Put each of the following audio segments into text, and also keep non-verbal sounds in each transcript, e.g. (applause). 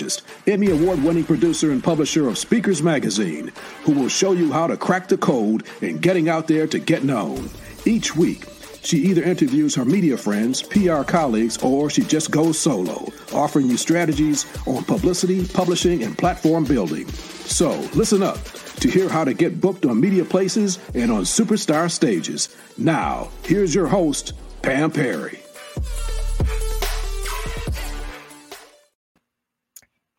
psychologist, Emmy award winning producer, and publisher of Speakers Magazine, who will show you how to crack the code in getting out there to get known. Each week, she either interviews her media friends, PR colleagues, or she just goes solo, offering you strategies on publicity, publishing, and platform building. So listen up to hear how to get booked on media places and on superstar stages. Now, here's your host, Pam Perry.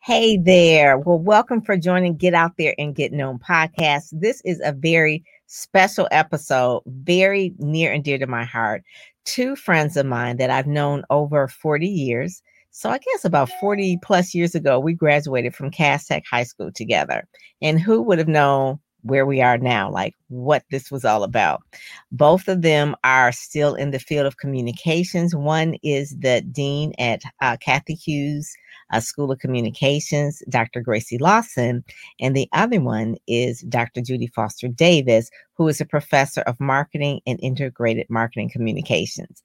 Hey there. Well, welcome for joining Get Out There and Get Known podcast. This is a very special episode, very near and dear to my heart. Two friends of mine that I've known over 40 years. So I guess about 40 plus years ago, we graduated from Cass Tech High School together. And who would have known where we are now, like what this was all about? Both of them are still in the field of communications. One is the dean at uh, Cathy Hughes uh, School of Communications, Dr. Gracie Lawson, and the other one is Dr. Judy Foster Davis, who is a professor of marketing and integrated marketing communications.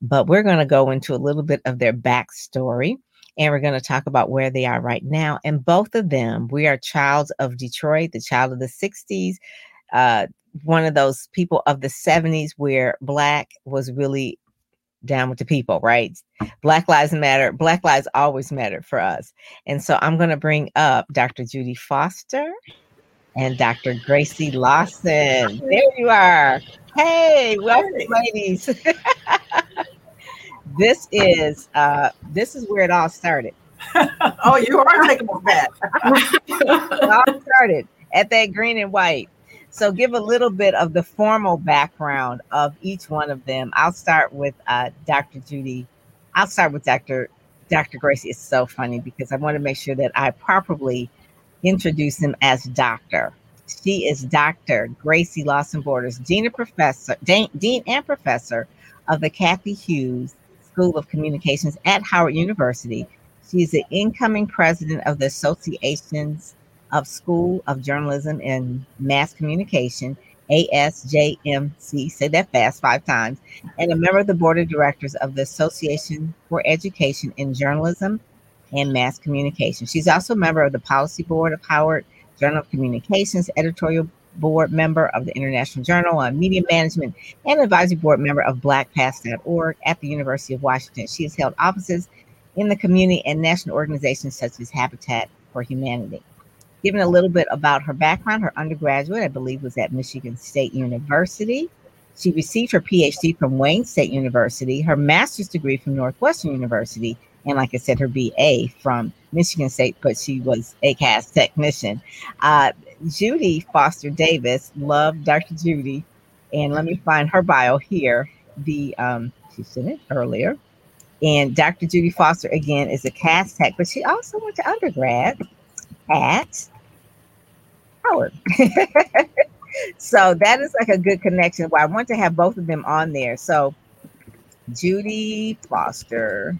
But we're going to go into a little bit of their backstory and we're going to talk about where they are right now. And both of them, we are childs of Detroit, the child of the 60s, uh, one of those people of the 70s where Black was really down with the people, right? Black Lives Matter. Black Lives always matter for us. And so I'm going to bring up Dr. Judy Foster and Dr. Gracie Lawson. There you are. Hey, welcome, ladies. (laughs) this is uh this is where it all started. (laughs) oh, you are taking back. (laughs) it all started at that green and white so, give a little bit of the formal background of each one of them. I'll start with uh, Dr. Judy. I'll start with Dr. Dr. Gracie. It's so funny because I want to make sure that I properly introduce him as doctor. She is Dr. Gracie Lawson Borders, Dean and Professor, Dean, Dean and Professor of the Cathy Hughes School of Communications at Howard University. She is the incoming president of the Association's of School of Journalism and Mass Communication, ASJMC, say that fast five times, and a member of the board of directors of the Association for Education in Journalism and Mass Communication. She's also a member of the policy board of Howard Journal of Communications, editorial board member of the International Journal on Media Management, and advisory board member of BlackPast.org at the University of Washington. She has held offices in the community and national organizations such as Habitat for Humanity. Given a little bit about her background, her undergraduate, I believe, was at Michigan State University. She received her PhD from Wayne State University, her master's degree from Northwestern University, and like I said, her BA from Michigan State, but she was a Cass technician. Uh, Judy Foster Davis, loved Dr. Judy, and let me find her bio here. The um, she said it earlier. And Dr. Judy Foster again is a Cass tech, but she also went to undergrad at Howard. (laughs) so that is like a good connection. Well, I want to have both of them on there. So Judy Foster,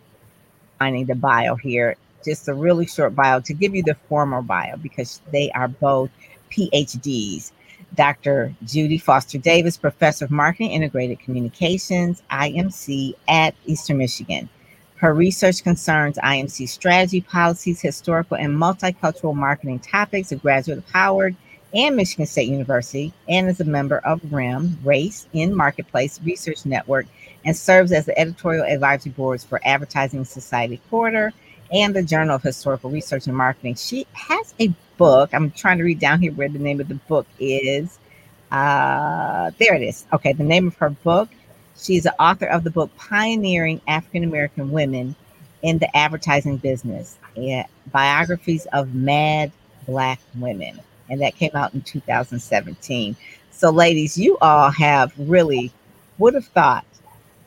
finding the bio here, just a really short bio to give you the formal bio because they are both PhDs. Dr. Judy Foster Davis, Professor of Marketing Integrated Communications, IMC at Eastern Michigan. Her research concerns IMC strategy, policies, historical, and multicultural marketing topics. A graduate of Howard and Michigan State University, and is a member of RIM, Race in Marketplace Research Network, and serves as the editorial advisory boards for Advertising Society Quarter and the Journal of Historical Research and Marketing. She has a book. I'm trying to read down here where the name of the book is. Uh, there it is. Okay, the name of her book She's the author of the book Pioneering African American Women in the Advertising Business, eh, biographies of mad Black women. And that came out in 2017. So, ladies, you all have really would have thought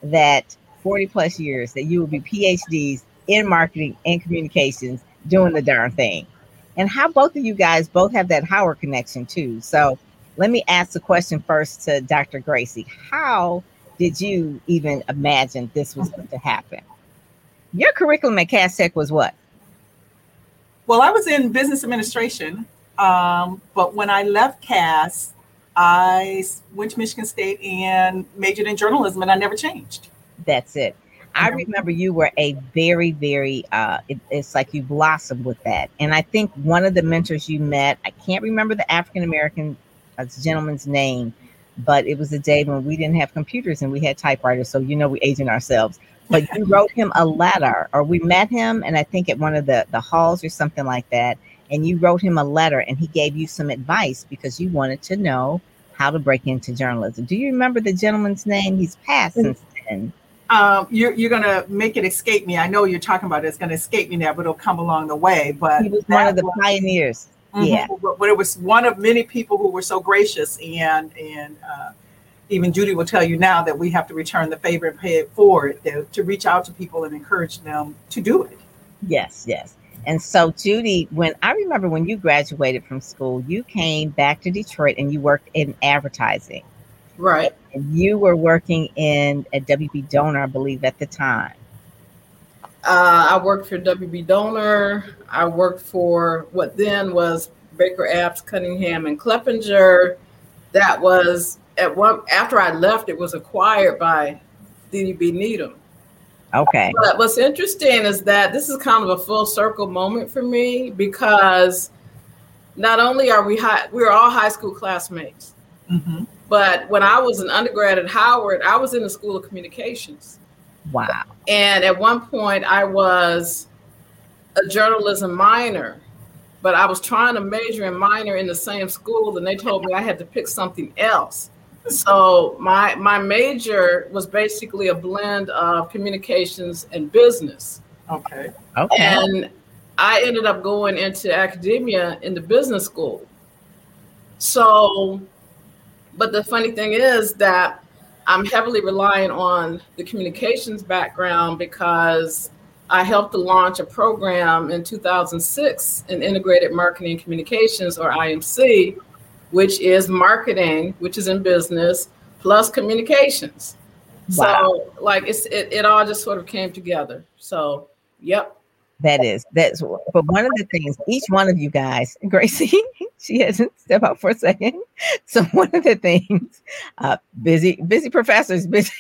that 40 plus years that you would be PhDs in marketing and communications doing the darn thing. And how both of you guys both have that Howard connection too. So let me ask the question first to Dr. Gracie. How did you even imagine this was going to happen? Your curriculum at Cass Tech was what? Well, I was in business administration, um, but when I left Cass, I went to Michigan State and majored in journalism, and I never changed. That's it. I remember you were a very, very, uh, it, it's like you blossomed with that. And I think one of the mentors you met, I can't remember the African American uh, gentleman's name, but it was a day when we didn't have computers and we had typewriters. So, you know, we aging ourselves. But you wrote him a letter, or we met him, and I think at one of the, the halls or something like that. And you wrote him a letter and he gave you some advice because you wanted to know how to break into journalism. Do you remember the gentleman's name? He's passed since then um, you're, you're going to make it escape me. I know you're talking about it. It's going to escape me now, but it'll come along the way. But he was one of the was, pioneers. Mm-hmm, yeah. But, but, it was one of many people who were so gracious. And, and uh, even Judy will tell you now that we have to return the favor and pay it forward to, to reach out to people and encourage them to do it. Yes, yes. And so, Judy, when I remember when you graduated from school, you came back to Detroit and you worked in advertising. Right. And you were working in a WB Doner, I believe, at the time. Uh, I worked for WB Doner. I worked for what then was Baker Abbs, Cunningham, and Klepinger. That was at one after I left, it was acquired by DDB Needham. Okay. But what's interesting is that this is kind of a full circle moment for me because not only are we high, we're all high school classmates. Mm-hmm. But when I was an undergrad at Howard, I was in the School of Communications. Wow. And at one point, I was a journalism minor, but I was trying to major and minor in the same school, and they told me I had to pick something else. So my my major was basically a blend of communications and business. Okay. Okay. And I ended up going into academia in the business school. So but the funny thing is that I'm heavily relying on the communications background because I helped to launch a program in 2006 in integrated marketing communications or IMC, which is marketing, which is in business, plus communications. Wow. So like it's it, it all just sort of came together. So yep. That is that's but one of the things each one of you guys, (laughs) Gracie, she hasn't stepped out for a second. (laughs) So one of the things, uh, busy, busy professors, (laughs) busy.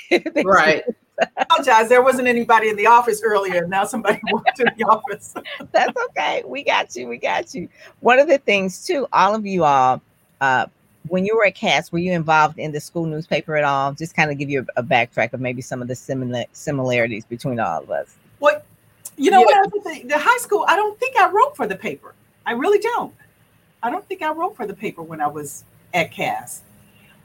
right. I apologize. There wasn't anybody in the office earlier. Now somebody walked in the office. That's okay. We got you. We got you. One of the things too, all of you all, uh, when you were at Cass, were you involved in the school newspaper at all? Just kind of give you a, a backtrack of maybe some of the similar similarities between all of us. What you know yeah. what? The, the high school, I don't think I wrote for the paper. I really don't. I don't think I wrote for the paper when I was at Cass.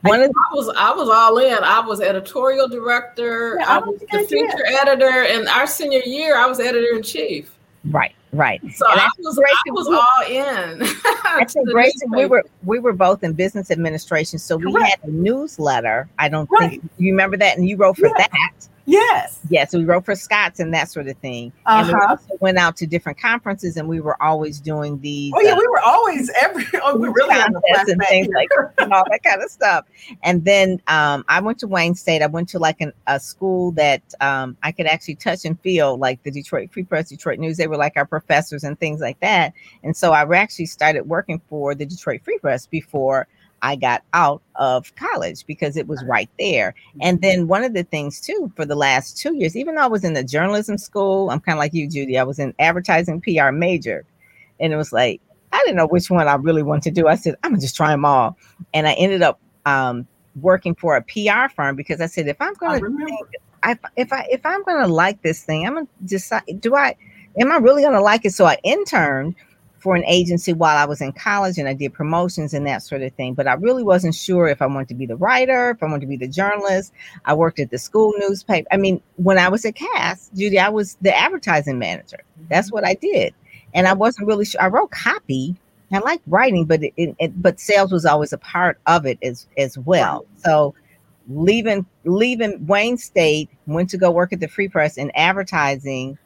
When I, I was I was all in. I was editorial director. Yeah, I, I was the feature editor, and our senior year, I was editor in chief. Right, right. So I was, I was all in. (laughs) Actually, Grayson, we were we were both in business administration, so we Correct. had a newsletter. I don't right. think you remember that, and you wrote for yeah. that. Yes. Yes. we wrote for Scott's and that sort of thing. Uh-huh. And we uh-huh. also went out to different conferences and we were always doing these. Oh, yeah. Uh, we were always every, (laughs) oh, we really and things like and all that kind of stuff. And then um, I went to Wayne State. I went to like an, a school that um, I could actually touch and feel like the Detroit Free Press, Detroit News. They were like our professors and things like that. And so I actually started working for the Detroit Free Press before I got out of college because it was right there. And then one of the things too for the last two years, even though I was in the journalism school, I'm kind of like you, Judy. I was in advertising PR major, and it was like I didn't know which one I really wanted to do. I said I'm gonna just try them all, and I ended up um, working for a PR firm because I said if I'm gonna, I, if I if I'm gonna like this thing, I'm gonna decide. Do I? Am I really gonna like it? So I interned for an agency while I was in college and I did promotions and that sort of thing. But I really wasn't sure if I wanted to be the writer, if I wanted to be the journalist. I worked at the school newspaper. I mean, when I was at Cass, Judy, I was the advertising manager. That's mm-hmm. what I did. And I wasn't really sure. I wrote copy. I like writing, but it, it, but sales was always a part of it as as well. So leaving leaving Wayne State, went to go work at the Free Press in advertising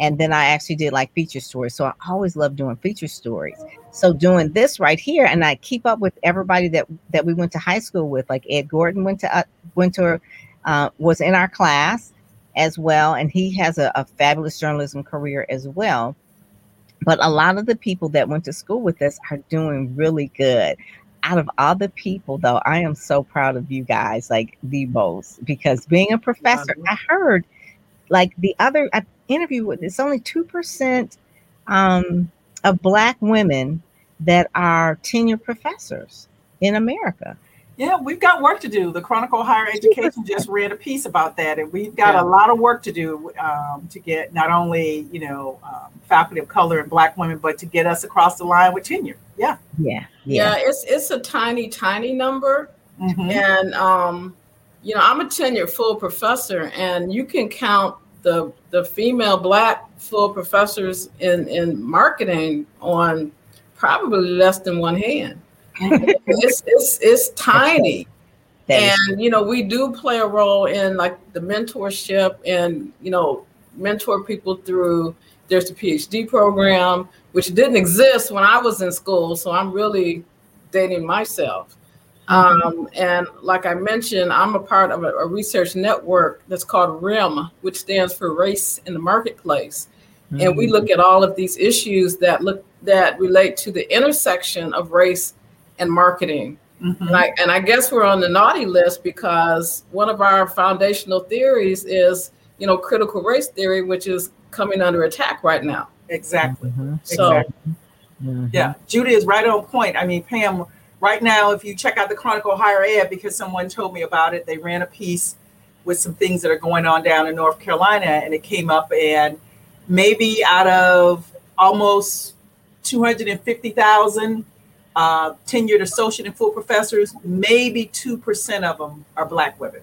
and then I actually did like feature stories. So I always love doing feature stories. So doing this right here, and I keep up with everybody that that we went to high school with. Like Ed Gordon went to uh, went to uh, was in our class as well, and he has a, a fabulous journalism career as well. But a lot of the people that went to school with us are doing really good out of all the people though i am so proud of you guys like the most because being a professor i heard like the other I interview with it's only two percent um, of black women that are tenure professors in America. Yeah, we've got work to do. The Chronicle of Higher Education just read a piece about that, and we've got yeah. a lot of work to do um, to get not only you know um, faculty of color and Black women, but to get us across the line with tenure. Yeah, yeah, yeah. yeah it's it's a tiny, tiny number, mm-hmm. and um, you know I'm a tenured full professor, and you can count the the female Black full professors in in marketing on probably less than one hand (laughs) it's, it's it's tiny. And you know, we do play a role in like the mentorship and you know, mentor people through there's a PhD program, which didn't exist when I was in school. So I'm really dating myself. Um, and like I mentioned, I'm a part of a, a, research network that's called RIM, which stands for Race in the Marketplace. Mm-hmm. And we mm-hmm. look at all of these issues that look that relate to the intersection of race and marketing. Mm-hmm. And, I, and I guess we're on the naughty list because one of our foundational theories is, you know, critical race theory, which is coming under attack right now. Exactly. Mm-hmm. So, exactly. Mm-hmm. yeah, Judy is right on point. I mean, Pam, right now, if you check out the Chronicle Higher Ed, because someone told me about it, they ran a piece with some things that are going on down in North Carolina, and it came up, and maybe out of almost 250,000 uh, tenured associate and full professors, maybe 2% of them are Black women.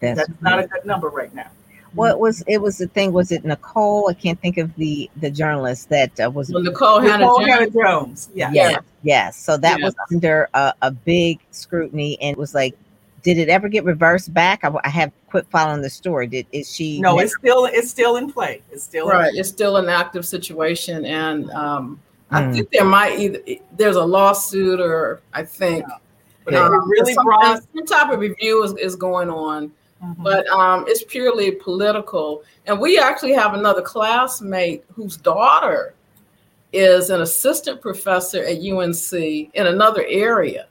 That's, That's not a good number right now. What was it? Was the thing? Was it Nikole? I can't think of the the journalist that uh, was well, Nikole, Nikole Hannah Jones. Jones. Yeah. Yes. Yes. So that was under a, a, big scrutiny, and it was like, did it ever get reversed back? I, I have quit following the story. Did is she? No, never- it's still it's still in play. It's still right. It's still an active situation, and um, I hmm. think there might either there's a lawsuit or I think yeah. but um, really broad some type of review is, is going on. Mm-hmm. But um, it's purely political. And we actually have another classmate whose daughter is an assistant professor at UNC in another area.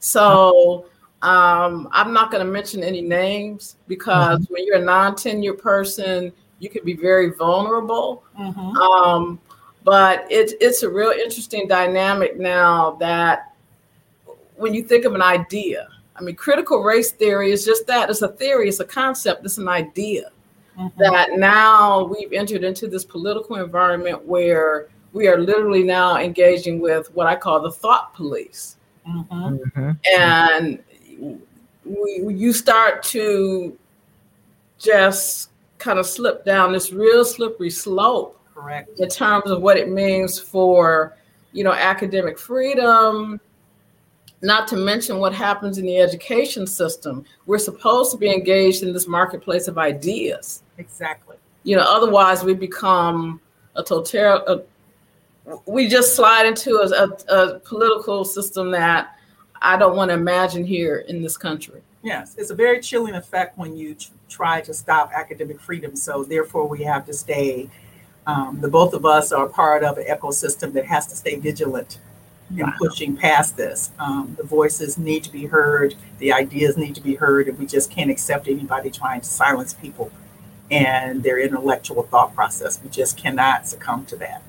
So um, I'm not going to mention any names because mm-hmm. when you're a non tenured person, you can be very vulnerable. Mm-hmm. Um, but it's it's a real interesting dynamic now that when you think of an idea, I mean, critical race theory is just that it's a theory, it's a concept, it's an idea. Mm-hmm. That now we've entered into this political environment where we are literally now engaging with what I call the thought police. Mm-hmm. Mm-hmm. And we, you start to just kind of slip down this real slippery slope Correct. In terms of what it means for, you know, academic freedom, not to mention what happens in the education system. We're supposed to be engaged in this marketplace of ideas. Exactly. You know, otherwise we become a total. we just slide into a, a, a political system that I don't want to imagine here in this country. Yes, it's a very chilling effect when you try to stop academic freedom. So therefore, we have to stay um, the both of us are part of an ecosystem that has to stay vigilant in wow. pushing past this. Um, the voices need to be heard, the ideas need to be heard, and we just can't accept anybody trying to silence people and their intellectual thought process. We just cannot succumb to that.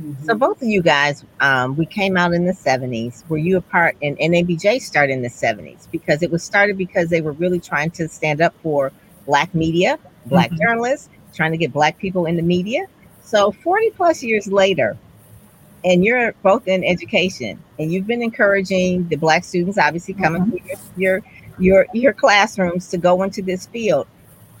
Mm-hmm. So both of you guys, um, we came out in the 70s. Were you a part and NABJ started in the 70s because it was started because they were really trying to stand up for black media, black mm-hmm. journalists, trying to get black people in the media. So 40 plus years later, and you're both in education, and you've been encouraging the black students, obviously coming mm-hmm. to your, your your classrooms to go into this field.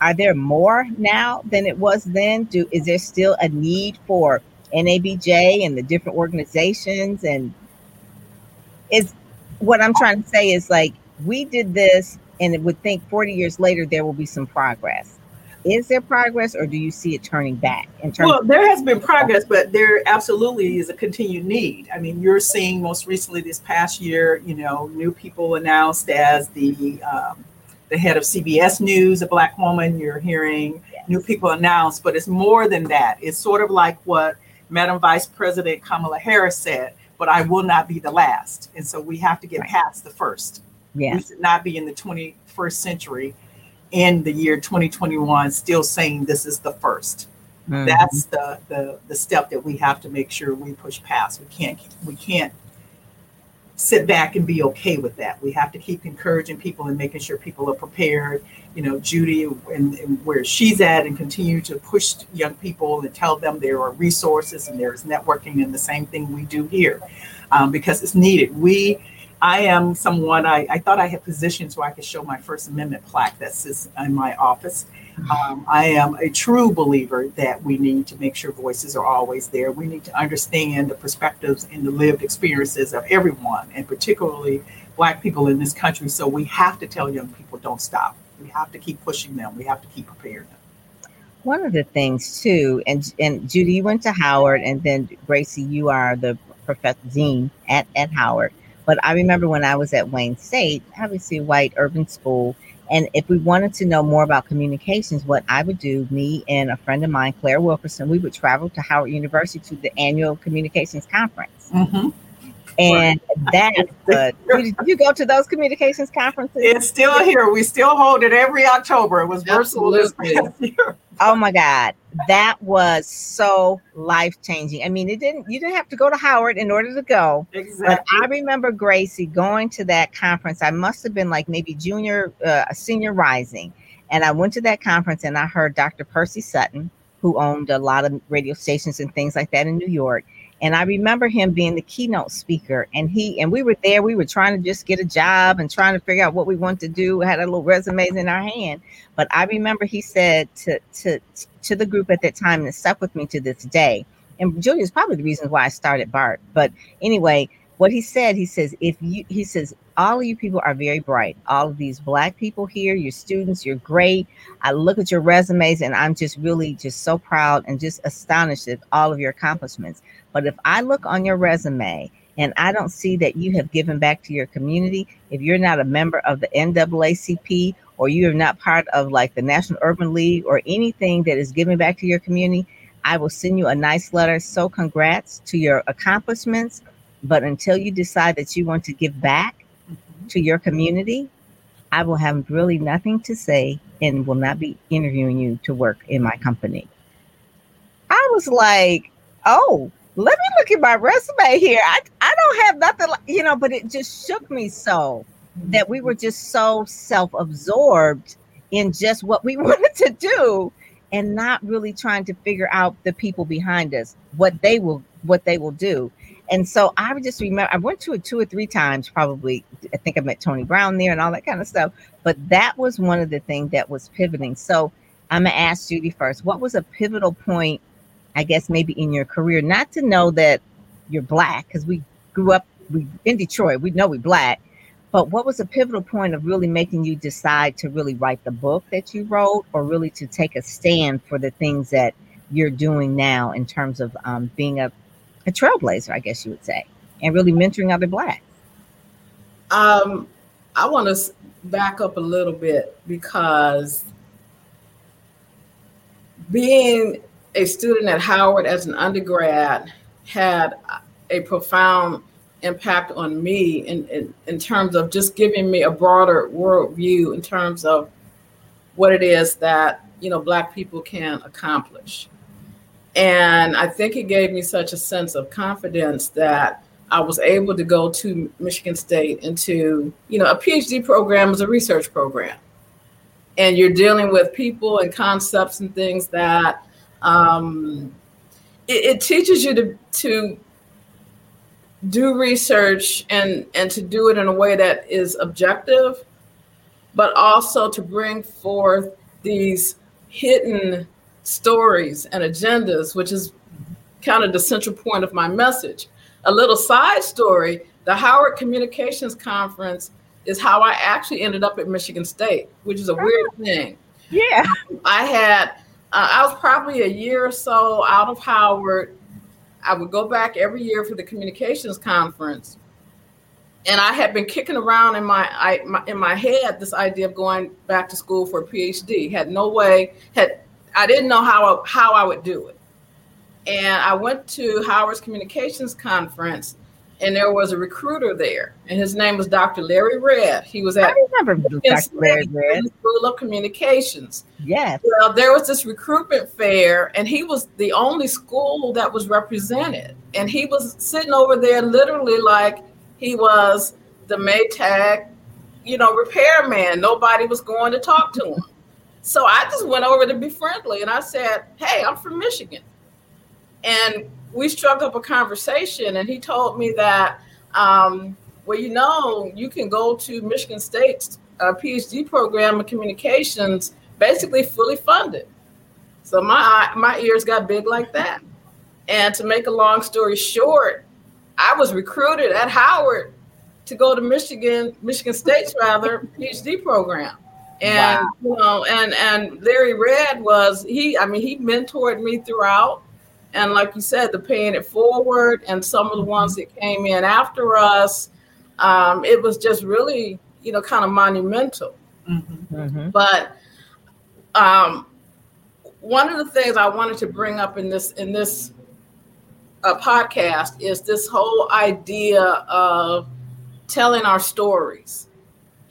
Are there more now than it was then? Do is there still a need for NABJ and the different organizations? And is what I'm trying to say is like we did this, and it would think 40 years later there will be some progress is there progress or do you see it turning back in terms well there has been progress but there absolutely is a continued need i mean you're seeing most recently this past year you know new people announced as the um, the head of cbs news a black woman you're hearing yes. new people announced but it's more than that it's sort of like what madam vice president kamala harris said but i will not be the last and so we have to get right. past the first yes. we should not be in the 21st century in the year 2021 still saying this is the 1st mm-hmm. That's the, the the step that we have to make sure we push past. We can't we can't sit back and be okay with that. We have to keep encouraging people and making sure people are prepared. You know, Judy and, and, where she's at, and continue to push young people and tell them there are resources and there is networking, and the same thing we do here um, because it's needed. We I am someone I, I thought I had positioned so I could show my First Amendment plaque that sits in my office. Um, I am a true believer that we need to make sure voices are always there. We need to understand the perspectives and the lived experiences of everyone, and particularly Black people in this country. So we have to tell young people don't stop. We have to keep pushing them. We have to keep preparing them. One of the things too, and and Judy, you went to Howard, and then Gracie, you are the professor dean at at Howard. But I remember when I was at Wayne State, obviously white urban school. And if we wanted to know more about communications, what I would do, me and a friend of mine, Claire Wilkerson, we would travel to Howard University to the annual communications conference. Mm-hmm. And that's (laughs) good. Did you go to those communications conferences? It's still here. We still hold it every October. It was virtual this past year. Oh my God. That was so life changing. I mean, it didn't you didn't have to go to Howard in order to go. Exactly. But I remember Gracie going to that conference. I must have been like maybe junior, uh, senior rising. And I went to that conference and I heard Dr. Percy Sutton, who owned a lot of radio stations and things like that in New York. And I remember him being the keynote speaker. And he and we were there, we were trying to just get a job and trying to figure out what we wanted to do. We had a little resumes in our hand. But I remember he said to to to the group at that time, and it stuck with me to this day. And Julia is probably the reason why I started BART. But anyway, what he said, he says, if you he says, all of you people are very bright. All of these black people here, your students, you're great. I look at your resumes and I'm just really just so proud and just astonished at all of your accomplishments. But if I look on your resume and I don't see that you have given back to your community, if you're not a member of the NAACP or you are not part of like the National Urban League or anything that is giving back to your community, I will send you a nice letter. So, congrats to your accomplishments. But until you decide that you want to give back mm-hmm. to your community, I will have really nothing to say and will not be interviewing you to work in my company. I was like, oh, let me look at my resume here. I, I don't have nothing, like, you know, but it just shook me so that we were just so self absorbed in just what we (laughs) wanted to do and not really trying to figure out the people behind us, what they will, what they will do. And so I just remember I went to it two or three times, probably. I think I met Tony Brown there and all that kind of stuff. But that was one of the things that was pivoting. So I'm gonna ask Judy first. What was a pivotal point I guess maybe in your career, not to know that you're black, because we grew up we in Detroit, we know we're black. But what was a pivotal point of really making you decide to really write the book that you wrote, or really to take a stand for the things that you're doing now in terms of um, being a, a trailblazer, I guess you would say, and really mentoring other blacks? Um, I want to back up a little bit because being a student at Howard as an undergrad had a profound impact on me in, in, in terms of just giving me a broader worldview in terms of what it is that you know black people can accomplish. And i think it gave me such a sense of confidence that i was able to go to michigan state into you know a phd program is a research program. And you're dealing with people and concepts and things that um, it, it teaches you to to do research and and to do it in a way that is objective, but also to bring forth these hidden stories and agendas, which is kind of the central point of my message. A little side story the Howard Communications Conference is how I actually ended up at Michigan State, which is a weird oh. thing. Yeah. I had uh, I was probably a year or so out of Howard. I would go back every year for the communications conference, and I had been kicking around in my, I, my in my head this idea of going back to school for a PhD. Had no way. Had I didn't know how how I would do it, and I went to Howard's communications conference, and there was a recruiter there, and his name was Dr. Larry Redd. He was at I remember Dr. Larry Redd. School of Communications. Yes. Well, there was this recruitment fair, and he was the only school that was represented. And he was sitting over there literally like he was the Maytag, you know, repairman. Nobody was going to talk to him. (laughs) So I just went over to be friendly and I said, Hey, I'm from Michigan. And we struck up a conversation, and he told me that, um, well, you know, you can go to Michigan State's uh, PhD program in communications, basically fully funded. So my my ears got big like that. And to make a long story short, I was recruited at Howard to go to Michigan, Michigan State's rather PhD program. And wow. you know, and and Larry Redd was he. I mean, he mentored me throughout. And like you said, the paying it forward and some of the ones that came in after us, um, it was just really, you know, kind of monumental. Mm-hmm. Mm-hmm. But um, one of the things I wanted to bring up in this in this uh, podcast is this whole idea of telling our stories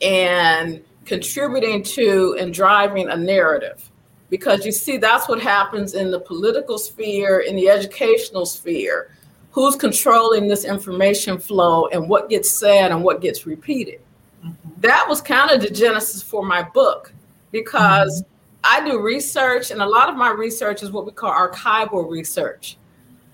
and contributing to and driving a narrative because you see that's what happens in the political sphere in the educational sphere who's controlling this information flow and what gets said and what gets repeated mm-hmm. that was kind of the genesis for my book because mm-hmm. i do research and a lot of my research is what we call archival research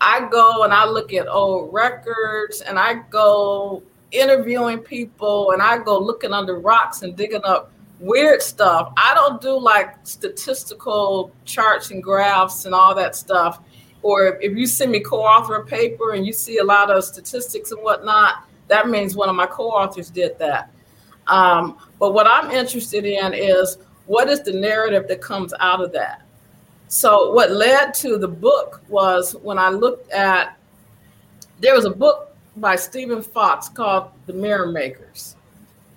i go and i look at old records and i go interviewing people and i go looking under rocks and digging up weird stuff. I don't do like statistical charts and graphs and all that stuff. Or if you send me co-author a paper and you see a lot of statistics and whatnot, that means one of my co-authors did that. Um, but what I'm interested in is what is the narrative that comes out of that. So what led to the book was when I looked at there was a book by Stephen Fox called The Mirror Makers.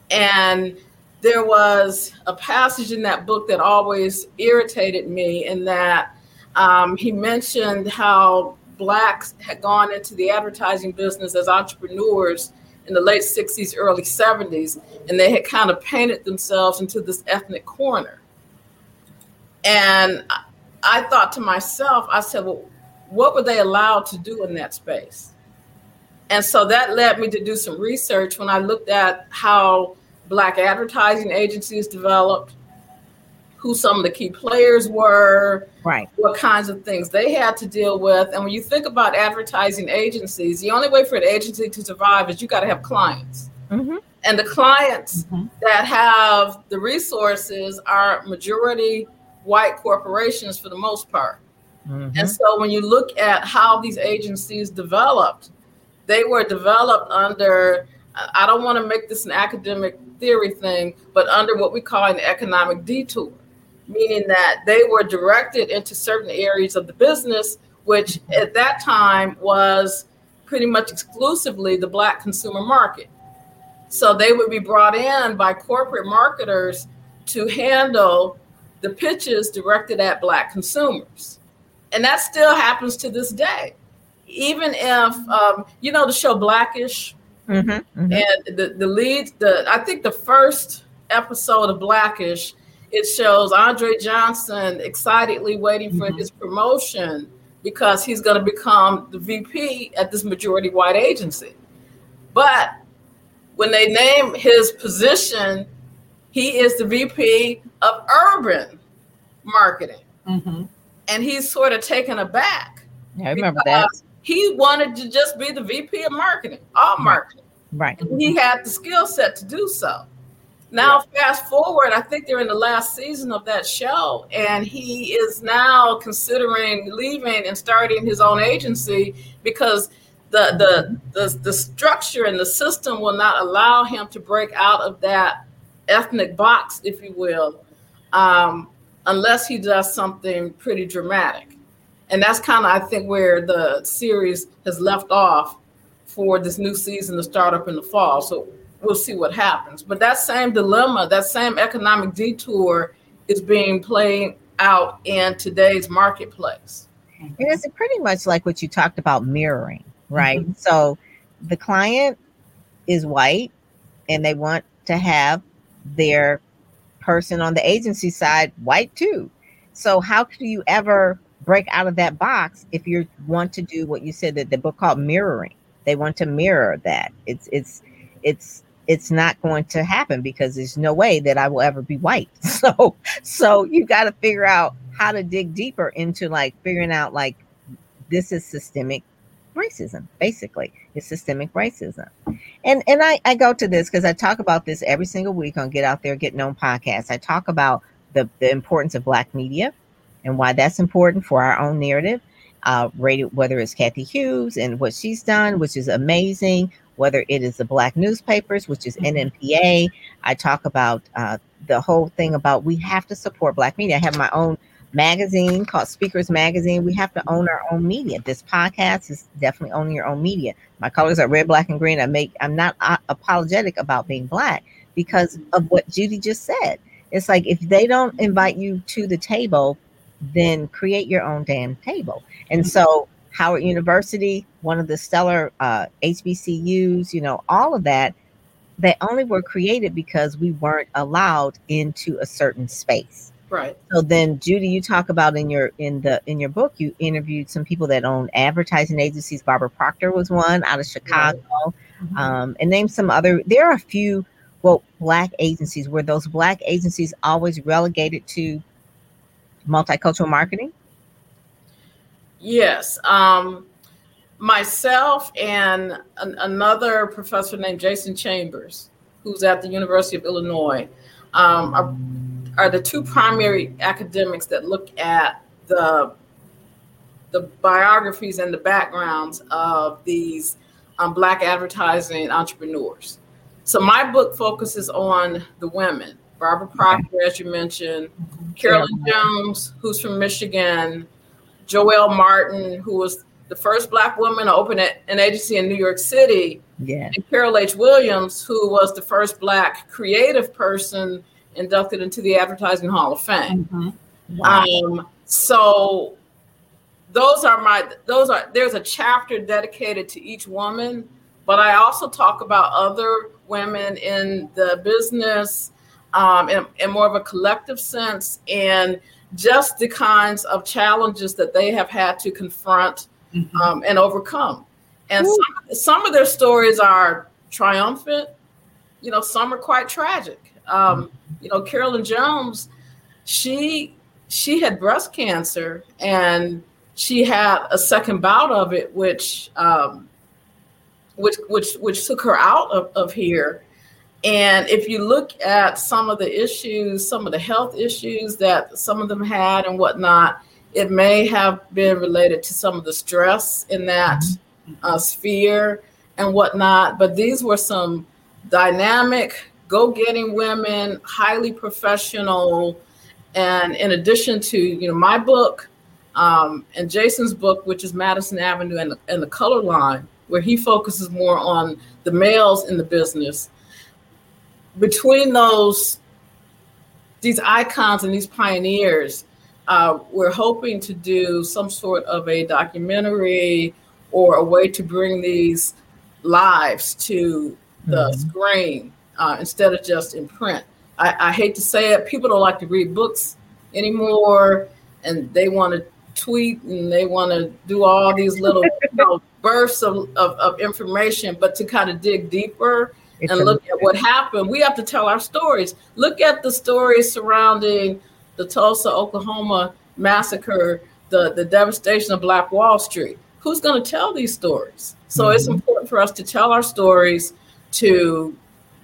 And there was a passage in that book that always irritated me in that um, he mentioned how blacks had gone into the advertising business as entrepreneurs in the late 60s early 70s and they had kind of painted themselves into this ethnic corner. And i thought to myself i said well what were they allowed to do in that space? And so that led me to do some research when i looked at how black advertising agencies developed, who some of the key players were, right? What kinds of things they had to deal with. And when you think about advertising agencies, the only way for an agency to survive is you got to have clients. Mm-hmm. And the clients mm-hmm. that have the resources are majority white corporations for the most part. Mm-hmm. And so when you look at how these agencies developed, they were developed under I don't want to make this an academic theory thing, but under what we call an economic detour, meaning that they were directed into certain areas of the business, which at that time was pretty much exclusively the Black consumer market. So they would be brought in by corporate marketers to handle the pitches directed at Black consumers. And that still happens to this day. Even if, um, you know, the show Blackish, Mm-hmm, mm-hmm. And the the lead, the I think the first episode of Blackish, it shows Andre Johnson excitedly waiting for mm-hmm. his promotion because he's going to become the VP at this majority white agency. But when they name his position, he is the VP of urban marketing. Mm-hmm. And he's sort of taken aback. Yeah, I remember that. He wanted to just be the VP of marketing, all marketing. Right. And he had the skill set to do so. Now, fast forward, I think they're in the last season of that show, and he is now considering leaving and starting his own agency because the the the, the structure and the system will not allow him to break out of that ethnic box, if you will, um, unless he does something pretty dramatic. And that's kind of, I think, where the series has left off for this new season to start up in the fall. So we'll see what happens. But that same dilemma, that same economic detour is being played out in today's marketplace. And it's pretty much like what you talked about mirroring, right? Mm-hmm. So the client is white and they want to have their person on the agency side white too. So how can you ever break out of that box if you want to do what you said that the book called mirroring? They want to mirror that. It's it's it's it's not going to happen because there's no way that I will ever be white. (laughs) So so you got to figure out how to dig deeper into like figuring out like this is systemic racism basically it's systemic racism and and i i go to this because i talk about this every single week on get out there get known podcast i talk about the the importance of black media and why that's important for our own narrative uh rated whether it's Cathy hughes and what she's done which is amazing whether it is the black newspapers which is Mm-hmm. nnpa i talk about uh the whole thing about we have to support black media i have my own magazine called Speakers Magazine. We have to own our own media. This podcast is definitely owning your own media. My colors are red, black, and green. I make. I'm not uh, apologetic about being black because of what Judy just said. It's like if they don't invite you to the table, then create your own damn table. And so Howard University, one of the stellar uh, HBCUs, you know, all of that, they only were created because we weren't allowed into a certain space. Right. So then, Judy, you talk about in your in the in your book, you interviewed some people that own advertising agencies. Barbara Proctor was one out of Chicago, um, and name some other. There are a few well black agencies. Were those black agencies always relegated to multicultural marketing? Yes. Um, myself and an, another professor named Jason Chambers, who's at the University of Illinois, um, are, are the two primary academics that look at the the biographies and the backgrounds of these um, black advertising entrepreneurs. So my book focuses on the women. Barbara Proctor, as you mentioned, Carolyn Jones, who's from Michigan, Joelle Martin, who was the first Black woman to open an agency in New York City, Yeah. and Carol H. Williams, who was the first Black creative person inducted into the Advertising Hall of Fame. Mhm. Wow. Um, so those are my those are there's a chapter dedicated to each woman, but I also talk about other women in the business um, in, in more of a collective sense and just the kinds of challenges that they have had to confront Mhm. um, and overcome. And some, some of their stories are triumphant, you know, some are quite tragic. Um, you know, Carolyn Jones, she she had breast cancer and she had a second bout of it, which um, which which which took her out of, of here. And if you look at some of the issues, some of the health issues that some of them had and whatnot, it may have been related to some of the stress in that uh, sphere and whatnot. But these were some dynamic, go getting women, highly professional. And in addition to, you know, my book um, and Jason's book, which is Madison Avenue and the, and the Color Line, where he focuses more on the males in the business. Between those, these icons and these pioneers, uh, we're hoping to do some sort of a documentary or a way to bring these lives to the Mhm. screen uh, instead of just in print. I, I hate to say it, people don't like to read books anymore, and they want to tweet and they want to do all these little you know, (laughs) bursts of, of, of information, but to kind of dig deeper It's and look at what happened. We have to tell our stories. Look at the stories surrounding the Tulsa, Oklahoma massacre, the, the devastation of Black Wall Street. Who's going to tell these stories? So it's Mhm. important for us to tell our stories, to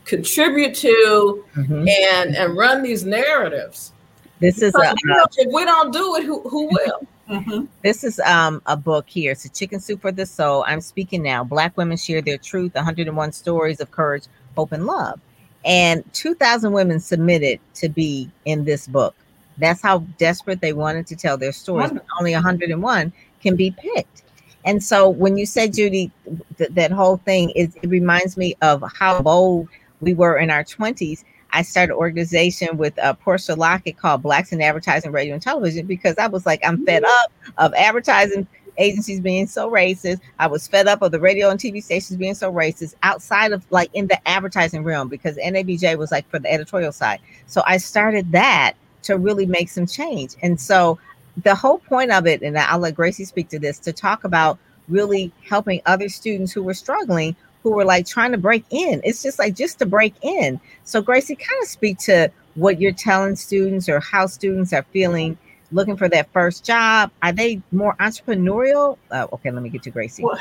contribute to, Mhm. and and run these narratives. This is a, if we don't do it, who who will? Mhm. This is um a book here. It's a chicken soup for the soul. I'm speaking now. Black women share their truth, 101 stories of courage, hope, and love. And 2,000 women submitted to be in this book. That's how desperate they wanted to tell their stories. But only 101 can be picked. And so when you said Judy, th- that whole thing is it reminds me of how bold we were in our 20s. I started an organization with uh, Portia Lockett called Blacks in Advertising, Radio, and Television because I was like, I'm fed up of advertising agencies being so racist. I was fed up of the radio and TV stations being so racist outside of like in the advertising realm because NABJ was like for the editorial side. So I started that to really make some change. And so the whole point of it, and I'll let Gracie speak to this, to talk about really helping other students who were struggling, who were like trying to break in. It's just like just to break in. So Gracie, kind of speak to what you're telling students or how students are feeling looking for that first job? Are they more entrepreneurial? Uh, okay, let me get to Gracie. Well,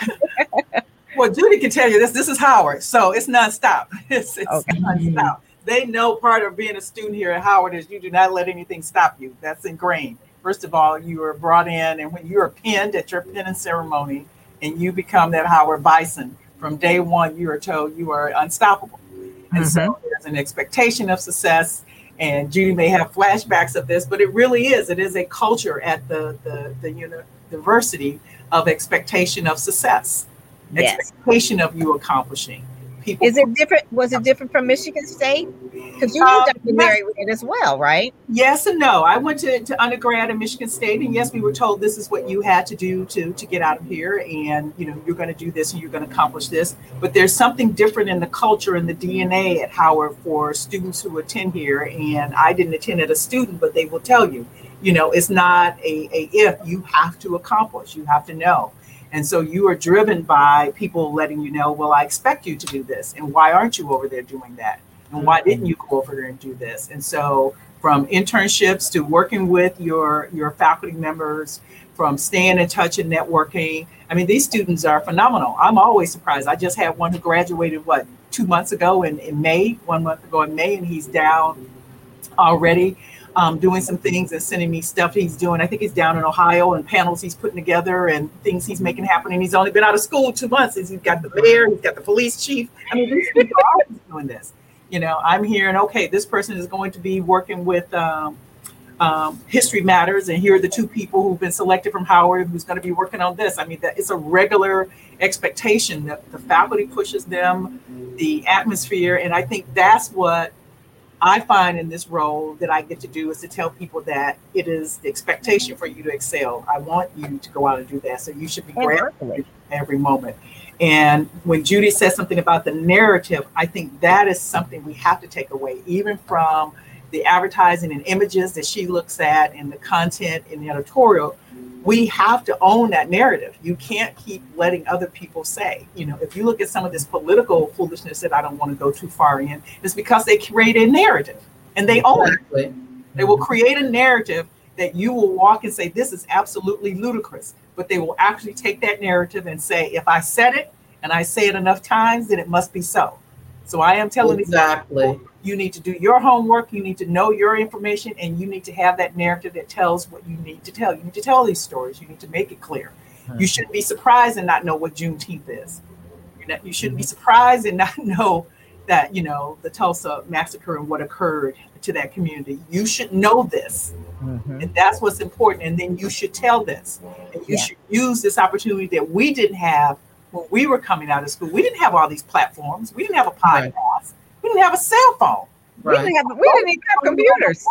(laughs) well, Judy can tell you this. This is Howard, so it's nonstop. (laughs) It's, it's okay. nonstop. They know part of being a student here at Howard is you do not let anything stop you. That's ingrained. First of all, you are brought in, and when you are pinned at your pinning ceremony, and you become that Howard Bison, from day one, you are told you are unstoppable. And mm-hmm. so there's an expectation of success and Judy may have flashbacks of this, but it really is. It is a culture at the the, the university of expectation of success, yes. expectation of you accomplishing people. Is it different? Was it different from Michigan State? Because you moved up to Marietta as well, right? Yes and no. I went to, to undergrad at Michigan State, and yes, we were told this is what you had to do to to get out of here, and you know you're going to do this and you're going to accomplish this. But there's something different in the culture and the DNA at Howard for students who attend here, and I didn't attend as a student, but they will tell you, you know, it's not a, a if you have to accomplish, you have to know. And so you are driven by people letting you know, well, I expect you to do this. And why aren't you over there doing that? And why didn't mm-hmm. you go over there and do this? And so from internships to working with your, your faculty members, from staying in touch and networking. I mean, these students are phenomenal. I'm always surprised. I just had one who graduated, what, two months ago in, in May, one month ago in May, and he's down already um, doing some things and sending me stuff he's doing. I think he's down in Ohio and panels he's putting together and things he's making happen. And he's only been out of school two months. He's got the mayor, he's got the police chief. I mean, these people are always doing this. You know, I'm hearing, okay, this person is going to be working with um, um, History Matters, and here are the two people who've been selected from Howard who's going to be working on this. I mean, that it's a regular expectation that the faculty pushes them, the atmosphere, and I think that's what I find in this role that I get to do is to tell people that it is the expectation for you to excel. I want you to go out and do that. So you should be grateful every moment. And when Judy says something about the narrative, I think that is something we have to take away, even from the advertising and images that she looks at and the content in the editorial we have to own that narrative. You can't keep letting other people say, you know, if you look at some of this political foolishness that I don't want to go too far in, it's because they create a narrative and they own exactly. it. They will mm-hmm. create a narrative that you will walk and say, this is absolutely ludicrous. But they will actually take that narrative and say, if I said it and I say it enough times, then it must be so. So I am telling exactly. you, you need to do your homework, you need to know your information, and you need to have that narrative that tells what you need to tell. You need to tell these stories, you need to make it clear. Mm-hmm. You shouldn't be surprised and not know what Juneteenth is. Not, you shouldn't be mm-hmm. surprised and not (laughs) know that, you know, the Tulsa massacre and what occurred to that community. You should know this. Mm-hmm. And that's what's important. And then you should tell this. And you yeah. should use this opportunity that we didn't have when we were coming out of school, we didn't have all these platforms. We didn't have a podcast. Right. We didn't have a cell phone. Right. We didn't have. We didn't even have computers.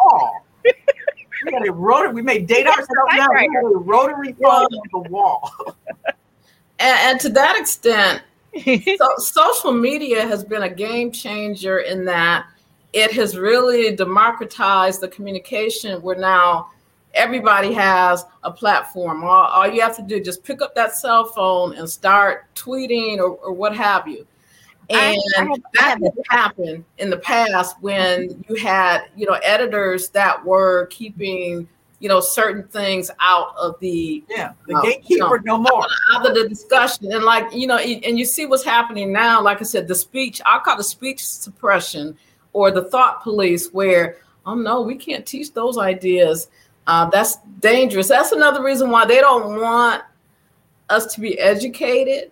we had a rotary. We made data ourselves now. We had a rotary phone on the wall. (laughs) and, and to that extent, (laughs) so social media has been a game changer in that it has really democratized the communication. We're now everybody has a platform. All, all, you have to do is just pick up that cell phone and start tweeting or, or what have you. And I, I have, that has happened in the past when you had, you know, editors that were keeping, you know, certain things out of the yeah the uh, gatekeeper you know, no more out of the discussion. And like you know, and you see what's happening now. Like I said, the speech I call the speech suppression or the thought police, where oh no, we can't teach those ideas uh, that's dangerous. That's another reason why they don't want us to be educated.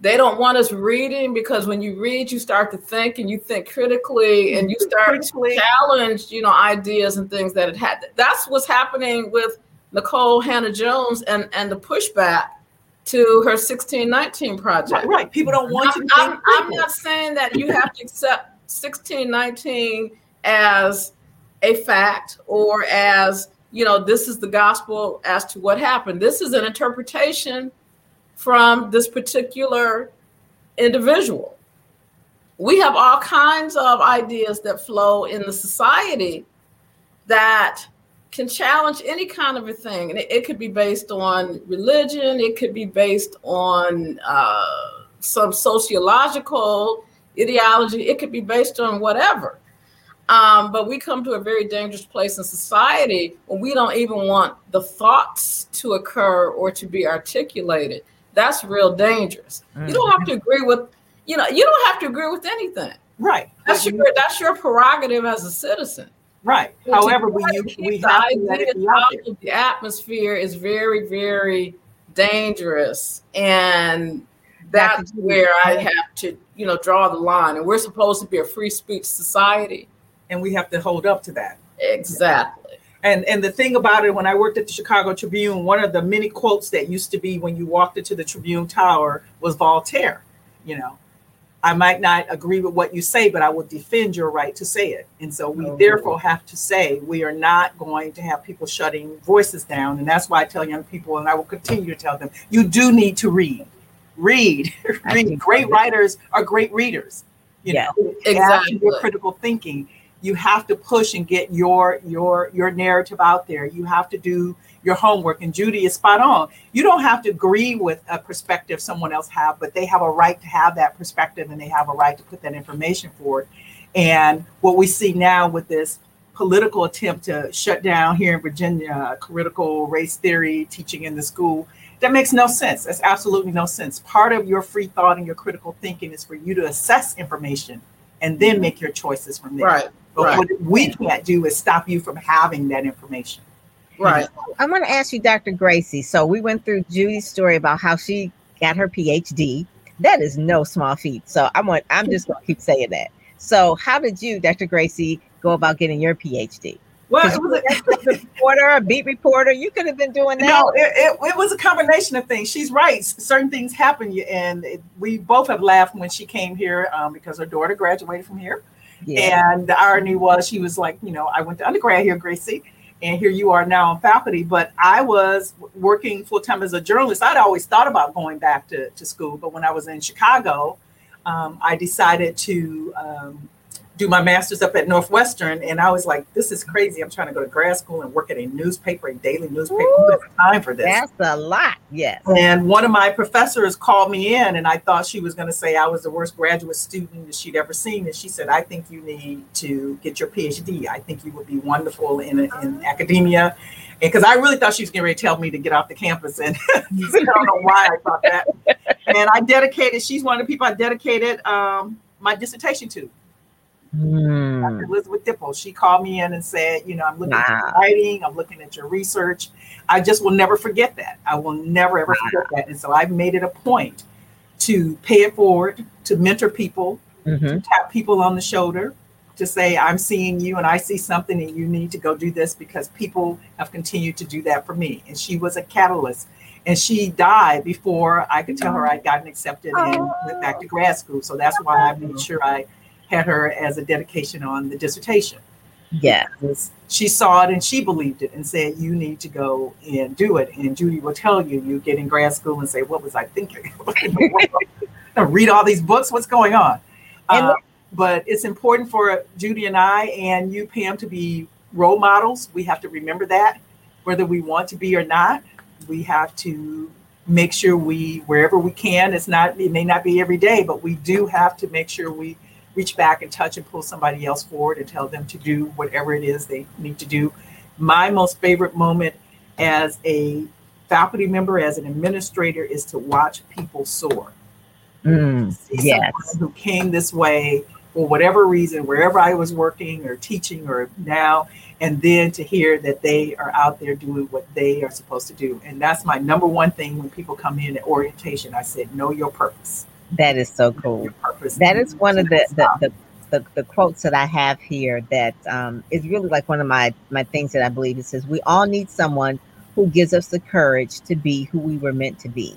They don't want us reading because when you read, you start to think and you think critically and you start to challenge, you know, ideas and things that it had. That's what's happening with Nikole Hannah-Jones and, and the pushback to her 1619 project. Right, right. People don't want I'm, to. I'm, I'm not saying that you have to accept 1619 as a fact or as you know, this is the gospel as to what happened. This is an interpretation from this particular individual. We have all kinds of ideas that flow in the society that can challenge any kind of a thing. And it, it could be based on religion, it could be based on uh, some sociological ideology, it could be based on whatever. Um, but we come to a very dangerous place in society when we don't even want the thoughts to occur or to be articulated. That's real dangerous. Mm-hmm. You don't have to agree with, you know, you don't have to agree with anything. Right. That's your that's your prerogative as a citizen. Right. However, we we have to let it be The atmosphere is very, very dangerous, and that's where I have to, you know, draw the line. And we're supposed to be a free speech society, and we have to hold up to that. Exactly. And and the thing about it, when I worked at the Chicago Tribune, one of the many quotes that used to be when you walked into the Tribune Tower was Voltaire. You know, I might not agree with what you say, but I will defend your right to say it. And so we oh, therefore have to say we are not going to have people shutting voices down. And that's why I tell young people, and I will continue to tell them, you do need to read. Read. (laughs) read. Great writers are great readers. You yeah, know, exactly. Your critical thinking. You have to push and get your your your narrative out there. You have to do your homework. And Judy is spot on. You don't have to agree with a perspective someone else have, but they have a right to have that perspective and they have a right to put that information forward. And what we see now with this political attempt to shut down here in Virginia critical race theory teaching in the school, that makes no sense. That's absolutely no sense. Part of your free thought and your critical thinking is for you to assess information and then make your choices from there. Right. But right. what we can't do is stop you from having that information. Right. I'm going to ask you, Dr. Gracie. So we went through Judy's story about how she got her PhD. That is no small feat. So I'm going, I'm just going to keep saying that. So how did you, Dr. Gracie, go about getting your PhD? Well, it was a, reporter, a beat reporter. You could have been doing that. No, it, it, it, was a combination of things. She's right. Certain things happen, and it, we both have laughed when she came here um, because her daughter graduated from here. Yeah. And the irony was, she was like, you know, I went to undergrad here, Gracie, and here you are now on faculty. But I was working full time as a journalist. I'd always thought about going back to, to school, but when I was in Chicago, um, I decided to um, do my master's up at Northwestern, and I was like, "This is crazy! I'm trying to go to grad school and work at a newspaper, a daily newspaper. Who has time for this?" That's a lot, yes. And one of my professors called me in, and I thought she was going to say I was the worst graduate student that she'd ever seen, and she said, "I think you need to get your PhD. I think you would be wonderful in in academia." because I really thought she was getting ready to tell me to get off the campus, and (laughs) I don't know why I thought that. And I dedicated. She's one of the people I dedicated um, my dissertation to. Mm. Dr. Elizabeth Dipple. She called me in and said, you know, I'm looking wow. at your writing, I'm looking at your research. I just will never forget that. I will never ever wow. forget that. And so I've made it a point to pay it forward, to mentor people, mm-hmm. to tap people on the shoulder, to say, I'm seeing you and I see something and you need to go do this because people have continued to do that for me. And she was a catalyst. And she died before I could tell her I'd gotten accepted and went back to grad school. So that's why I made sure I had her as a dedication on the dissertation. Yeah. She saw it and she believed it and said, You need to go and do it. And Judy will tell you, you get in grad school and say, What was I thinking? (laughs) (laughs) Read all these books, what's going on? Uh, but it's important for Judy and I and you, Pam, to be role models. We have to remember that, whether we want to be or not. We have to make sure we, wherever we can, it's not, it may not be every day, but we do have to make sure we reach back and touch and pull somebody else forward and tell them to do whatever it is they need to do. My most favorite moment as a faculty member, as an administrator, is to watch people soar. Mm, yes. Who came this way for whatever reason, wherever I was working or teaching or now, and then to hear that they are out there doing what they are supposed to do. And that's my number one thing when people come in at orientation. I said, know your purpose. That is so cool. That is one of the the, the the, the, quotes that I have here that um, is really like one of my my things that I believe. It says we all need someone who gives us the courage to be who we were meant to be.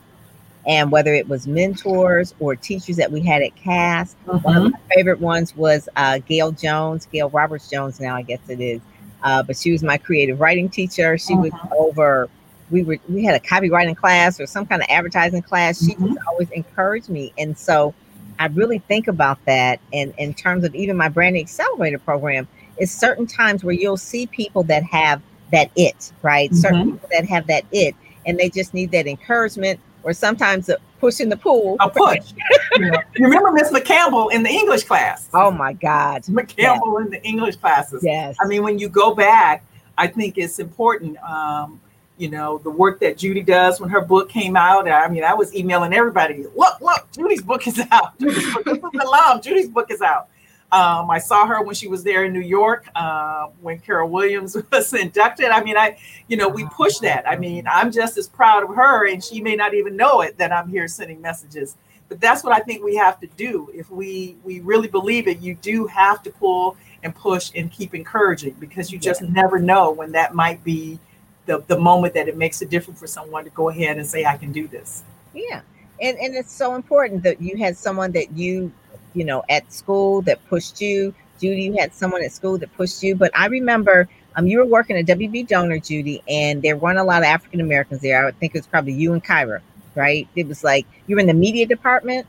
And whether it was mentors or teachers that we had at Cass, mm-hmm. one of mm-hmm. my favorite ones was uh, Gail Jones, Gail Roberts Jones. Now I guess it is. uh, but she was my creative writing teacher. She was Mhm. over. We were we had a copywriting class or some kind of advertising class. She Mhm. just always encouraged me, and so I really think about that. And in terms of even my branding accelerator program, is certain times where you'll see people that have that it, right? Certain people that have that it, and they just need that encouragement, or sometimes a push in the pool. A push. (laughs) you. You remember Miss McCampbell in the English class? Oh my God! McCampbell in the English classes. Yes. I mean, when you go back, I think it's important. Um, you know, the work that Judy does when her book came out. I mean, I was emailing everybody. Look, look, Judy's book is (laughs) out. Judy's book, this is alum. Judy's book is out. Um, I saw her when she was there in New York uh, when Carol Williams (laughs) was inducted. I mean, I, you know, we push that. I mean, I'm just as proud of her, and she may not even know it that I'm here sending messages. But that's what I think we have to do. If we we really believe it, you do have to pull and push and keep encouraging because you just never know when that might be the, the moment that it makes a difference for someone to go ahead and say, I can do this. Yeah. And and it's so important that you had someone that you, you know, at school that pushed you. Judy, you had someone at school that pushed you. But I remember um you were working at WB Doner, Judy, and there weren't a lot of African Americans there. I would think it was probably you and Kyra, right? It was like you were in the media department,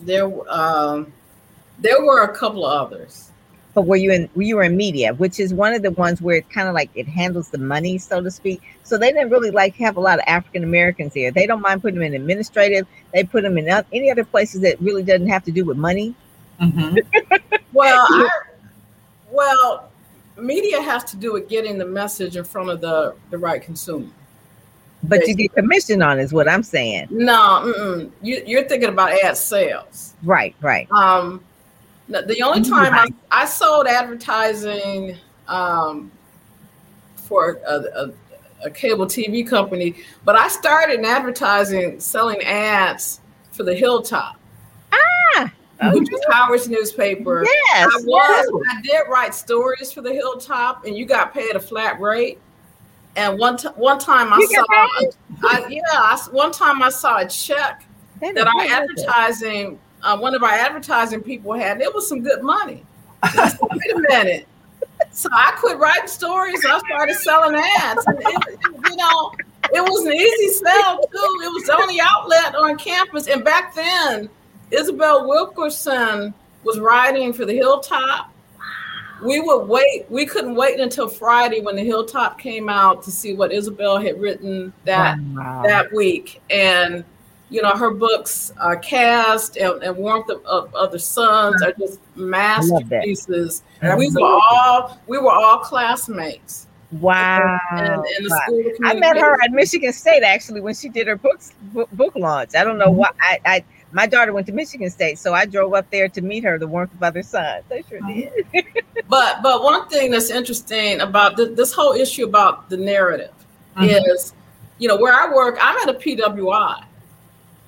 There, um, there were a couple of others. But were you in you were in media, which is one of the ones where it kind of like it handles the money, so to speak. So they didn't really like have a lot of African Americans there. They don't mind putting them in administrative. They put them in oth- any other places that really doesn't have to do with money. Mhm. (laughs) Well, I, well, media has to do with getting the message in front of the the right consumer. But you get commission on is what I'm saying. No, mm-mm. You, you're thinking about ad sales. Right, right. Um, the only time I, I sold advertising um, for a, a, a cable TV company, but I started in advertising selling ads for the Hilltop, which is Howard's newspaper. Yes. I was. I did write stories for the Hilltop, and you got paid a flat rate. And one t- one time I You saw, I, yeah, I one time I saw a check yes. that our advertising, uh, one of our advertising people had, and it was some good money. Said, Wait a minute. So I quit writing stories. I started selling ads. And it, it- you know, it was an easy sell too. It was the only outlet on campus. And back then, Isabel Wilkerson was writing for the Hilltop. We would wait. We couldn't wait until Friday when the Hilltop came out to see what Isabel had written that Wow. that week. And you know, her books, uh, Caste and, and Warmth of, of Other Suns, are just masterpieces. We were all we were all classmates wow. in, in the Wow. I met her at Michigan State actually when she did her books book, book launch. I don't know Mhm. why. I, I my daughter went to Michigan State, so I drove up there to meet her. The warmth of other suns. They sure did. But but one thing that's interesting about th- this whole issue about the narrative Mhm. is, you know, where I work, I'm at a PWI,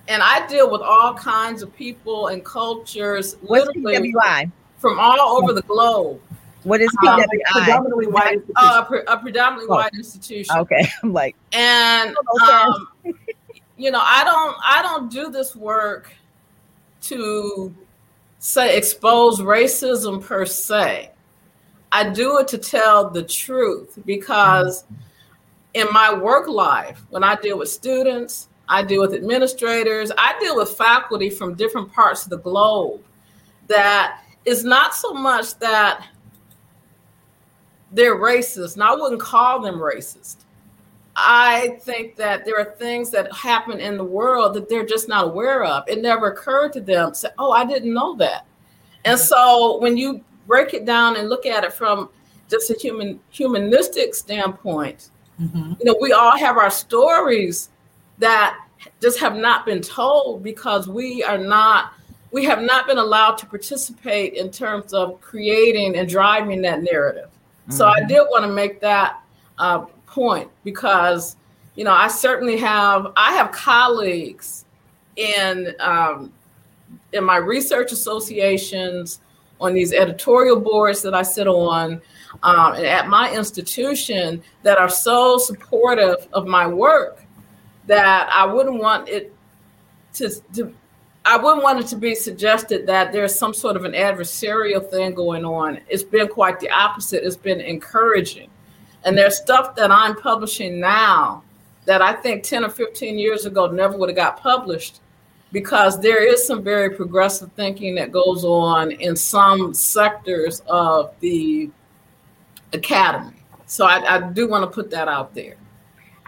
and I deal with all kinds of people and cultures, What's literally PWI? from all over the globe. What is Um, PWI? Predominantly white Uh, a, pre- a predominantly Oh. white institution, Okay, (laughs) I'm like, and um, you know, I don't I don't do this work to say expose racism per se. I do it to tell the truth because in my work life, when I deal with students, I deal with administrators, I deal with faculty from different parts of the globe that is not so much that they're racist, and I wouldn't call them racist. I think that there are things that happen in the world that they're just not aware of. It never occurred to them to say, Oh, I didn't know that. And so when you break it down and look at it from just a human humanistic standpoint, Mhm. you know, we all have our stories that just have not been told because we are not we have not been allowed to participate in terms of creating and driving that narrative. So I did want to make that uh, point because you know I certainly have I have colleagues in um, in my research associations on these editorial boards that I sit on um, and at my institution that are so supportive of my work that I wouldn't want it to, to I wouldn't want it to be suggested that there's some sort of an adversarial thing going on. It's been quite the opposite. It's been encouraging And there's stuff that I'm publishing now that I think 10 or 15 years ago never would have got published because there is some very progressive thinking that goes on in some sectors of the academy. So I, I do want to put that out there.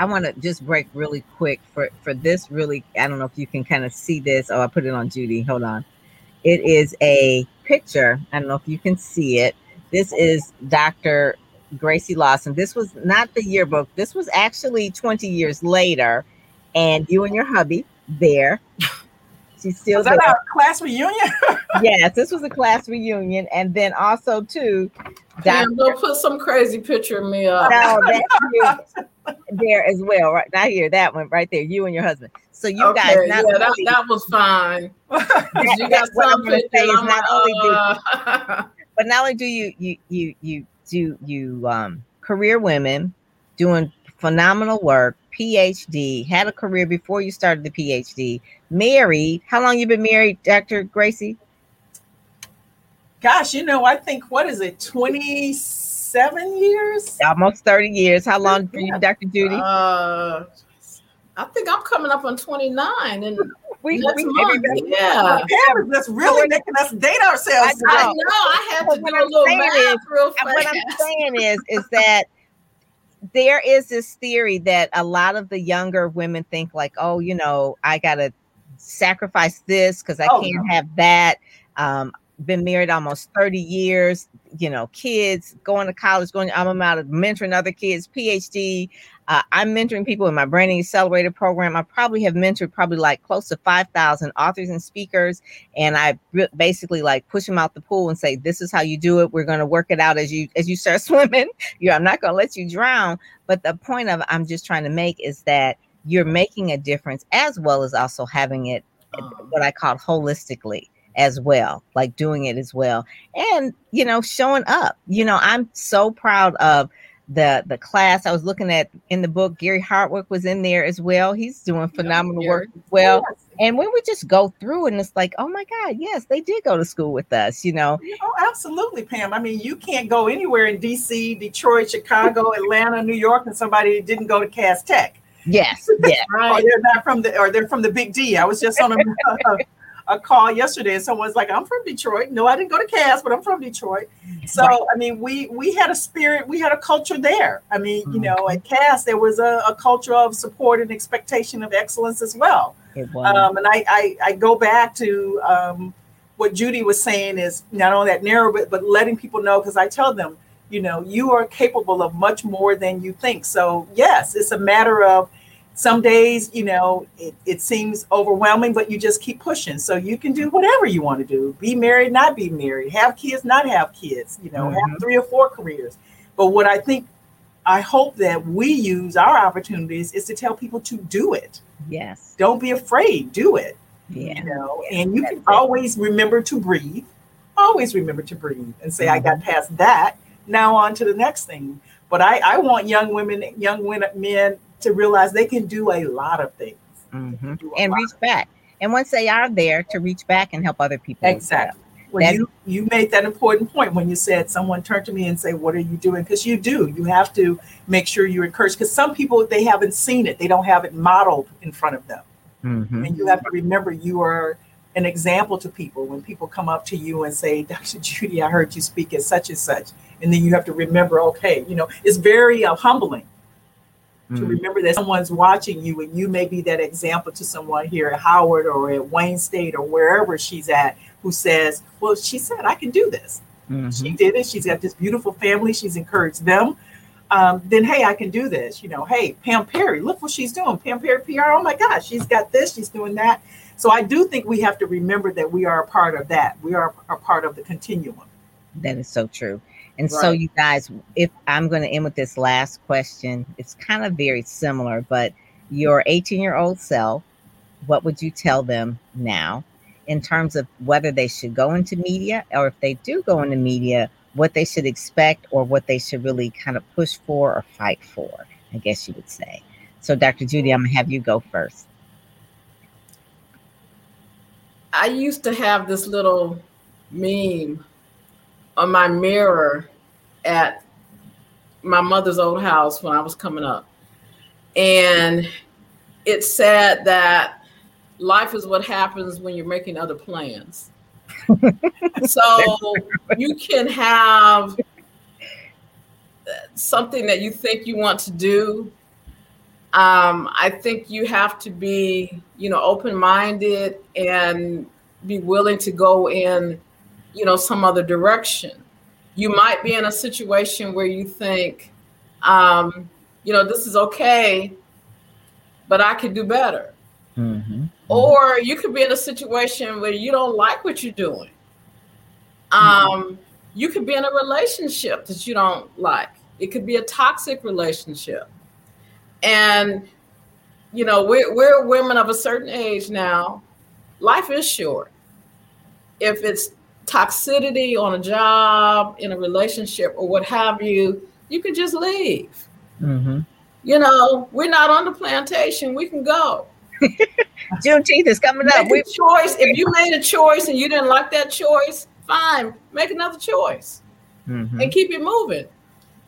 I want to just break really quick for for this. Really, I don't know if you can kind of see this. Oh, I put it on Judy. Hold on. It is a picture. I don't know if you can see it. This is Dr. Gracie Lawson. This was not the yearbook. This was actually 20 years later, and you and your hubby there. She's still was that there. our class reunion? (laughs) yes, this was a class reunion, and then also too. Damn, don't put some crazy picture of me up. No, (laughs) that's there as well. Right, I hear that one right there. You and your husband. So you okay, guys, yeah, that, that was fine. (laughs) That, you got some pictures. Not only do, uh, but not only do you you you you do you um career women doing phenomenal work, PhD, had a career before you started the PhD, married. How long you been married, Dr. Gracie? Gosh, you know, I think what is it, 27 years? Almost 30 years. How long for you, Dr. Judy? Uh, I think I'm coming up on 29 and (laughs) we, we month. yeah. That's really making us date ourselves. I, I know. I had to do a little math real fast. What I'm saying is, is that there is this theory that a lot of the younger women think like, oh, you know, I gotta sacrifice this because I oh, can't no. have that. Um, been married almost 30 years, you know, kids going to college, going to alma mater, mentoring other kids, PhD. Uh, I'm mentoring people in my Branding Accelerator program. I probably have mentored probably like close to 5,000 authors and speakers. And I basically like push them out the pool and say, this is how you do it. We're going to work it out as you, as you start (laughs) swimming. you I'm not going to let you drown. But the point of I'm just trying to make is that you're making a difference as well as also having it oh. what I call holistically as well, like doing it as well. And, you know, showing up. You know, I'm so proud of the the class I was looking at in the book. Gary Hardwick was in there as well. He's doing phenomenal work as well. Yes. And when we just go through and it's like, oh my God, yes, they did go to school with us, you know. Oh, absolutely, Pam. I mean, you can't go anywhere in DC, Detroit, Chicago, (laughs) Atlanta, New York, and somebody didn't go to Cass Tech. Yes, yeah. (laughs) right. or they're not from the or they're from the Big D. I was just on a, (laughs) a call yesterday and someone's like, I'm from Detroit. No, I didn't go to Cass, but I'm from Detroit. So right. I mean, we we had a spirit, we had a culture there. I mean, mm-hmm. you know, at Cass there was a, a, culture of support and expectation of excellence as well. Um, and I, I, I go back to um, what Judy was saying is not only that narrow, but, but letting people know because I tell them, you know, you are capable of much more than you think. So yes, it's a matter of some days you know it, it, seems overwhelming but you just keep pushing. So you can do whatever you want to do. Be married not be married. Have kids not have kids you know mm-hmm. have three or four careers. But what i think i hope that we use our opportunities is to tell people to do it. Yes. Don't be afraid do it yeah. you know and you can always remember to breathe. Always remember to breathe and say mm-hmm. i got mm-hmm. past that. Now on to the next thing. But I, I want young women young women men to realize they can do a lot of things mm-hmm. and reach back. And once they are there, to reach back and help other people. Exactly. Well, you you made that important point when you said someone turned to me and say, "What are you doing?" Because you do. You have to make sure you encourage. Because some people they haven't seen it, they don't have it modeled in front of them, mm-hmm. and you have to remember you are an example to people. When people come up to you and say, "Dr. Judy, I heard you speak at such and such," and then you have to remember, okay, you know, it's very uh, humbling to mm. remember that someone's watching you and you may be that example to someone here at Howard or at Wayne State or wherever she's at who says, Well, she said, I can do this. Mm-hmm. She did it. She's got this beautiful family. She's encouraged them. Um, then, hey, I can do this. You know, hey, Pam Perry, look what she's doing. Pam Perry PR, oh my gosh, she's got this, she's doing that. So I do think we have to remember that we are a part of that. We are a part of the continuum. That is so true. And right. so, you guys, if I'm going to end with this last question, it's kind of very similar, but your 18 year old self, what would you tell them now in terms of whether they should go into media or if they do go into media, what they should expect or what they should really kind of push for or fight for, I guess you would say. So, Dr. Judy, I'm going to have you go first. I used to have this little meme on my mirror at my mother's old house when I was coming up. And it said that life is what happens when you're making other plans. (laughs) so you can have something that you think you want to do. Um, I think you have to be, you know, open-minded and be willing to go in, you know, some other direction. You might be in a situation where you think, um, you know, this is okay, but I could do better. Mm-hmm. Or you could be in a situation where you don't like what you're doing. Um, you could be in a relationship that you don't like. It could be a toxic relationship. And, you know, we're, we're women of a certain age now. Life is short. If it's toxicity on a job, in a relationship, or what have you, you can just leave. Mm-hmm. You know, we're not on the plantation. We can go. (laughs) Juneteenth is coming make up. We choice. If you made a choice and you didn't like that choice, fine. Make another choice mm-hmm. and keep it moving.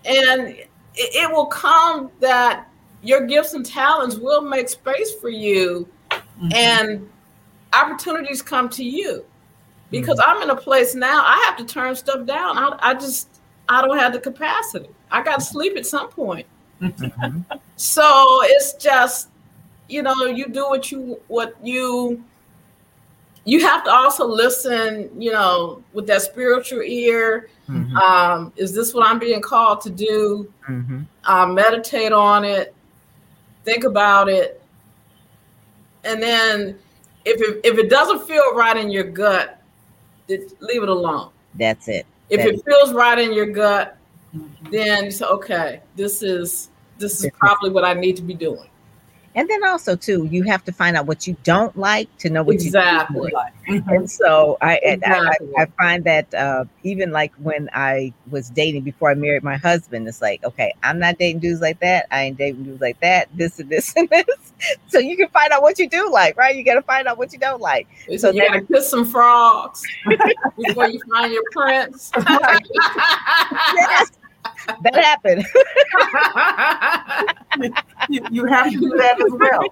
And it, it will come that your gifts and talents will make space for you, mm-hmm. and opportunities come to you. Because mm-hmm. I'm in a place now, I have to turn stuff down. I, I just I don't have the capacity. I got to sleep at some point. Mm-hmm. (laughs) so it's just, you know, you do what you what you you have to also listen, you know, with that spiritual ear. Mm-hmm. Um, is this what I'm being called to do? Mm-hmm. Uh, meditate on it, think about it, and then if it, if it doesn't feel right in your gut, it, leave it alone. That's it. If it feels right in your gut, then you say, okay, this is this is probably what I need to be doing. And then also too, you have to find out what you don't like to know what exactly. you like. Mm-hmm. And so I, exactly. I, I, find that uh, even like when I was dating before I married my husband, it's like, okay, I'm not dating dudes like that. I ain't dating dudes like that. This and this (laughs) and this. So you can find out what you do like, right? You got to find out what you don't like. So you got to kiss some frogs (laughs) before you find your prince. (laughs) yes that happened. (laughs) you, you, have to do that as well.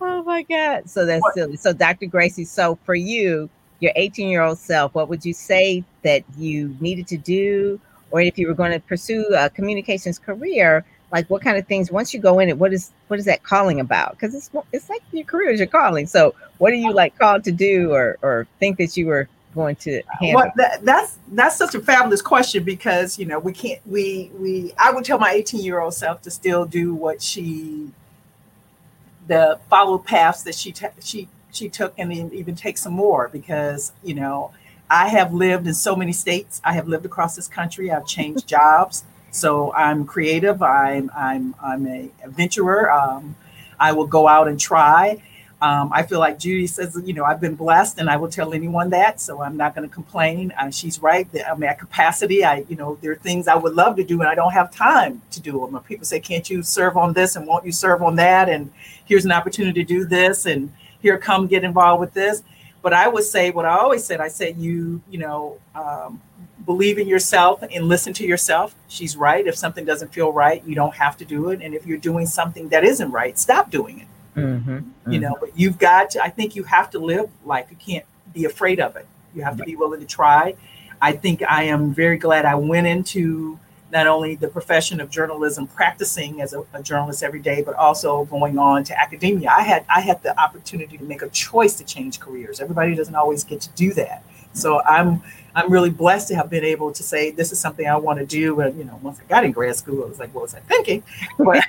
Oh my God. So that's what? silly. So, Dr. Gracie, so for you, your 18 year old self, what would you say that you needed to do? Or if you were going to pursue a communications career, like what kind of things once you go in it, what is what is that calling about? Because it's it's like your career is your calling. So what are you like called to do or or think that you were going to handle? Well, that, that's that's such a fabulous question because you know we can't we we I would tell my 18 year old self to still do what she the follow paths that she t- she she took and even take some more because you know I have lived in so many states. I have lived across this country. I've changed jobs. So I'm creative. I'm I'm I'm a adventurer. Um, I will go out and try. Um, I feel like Judy says, you know, I've been blessed, and I will tell anyone that. So I'm not going to complain. Uh, she's right. I'm at capacity. I, you know, there are things I would love to do, and I don't have time to do them. People say, "Can't you serve on this?" and "Won't you serve on that?" and here's an opportunity to do this, and here, come get involved with this. But I would say what I always said. I said, you, you know, um, believe in yourself and listen to yourself. She's right. If something doesn't feel right, you don't have to do it. And if you're doing something that isn't right, stop doing it Mm-hmm, mm-hmm. You know, but you've got to, I think you have to live life. You can't be afraid of it. You have to be willing to try. I think I am very glad I went into not only the profession of journalism, practicing as a, a, journalist every day, but also going on to academia. I had I had the opportunity to make a choice to change careers. Everybody doesn't always get to do that. So I'm I'm really blessed to have been able to say this is something I want to do. And you know, once I got in grad school, I was like, what was I thinking? But,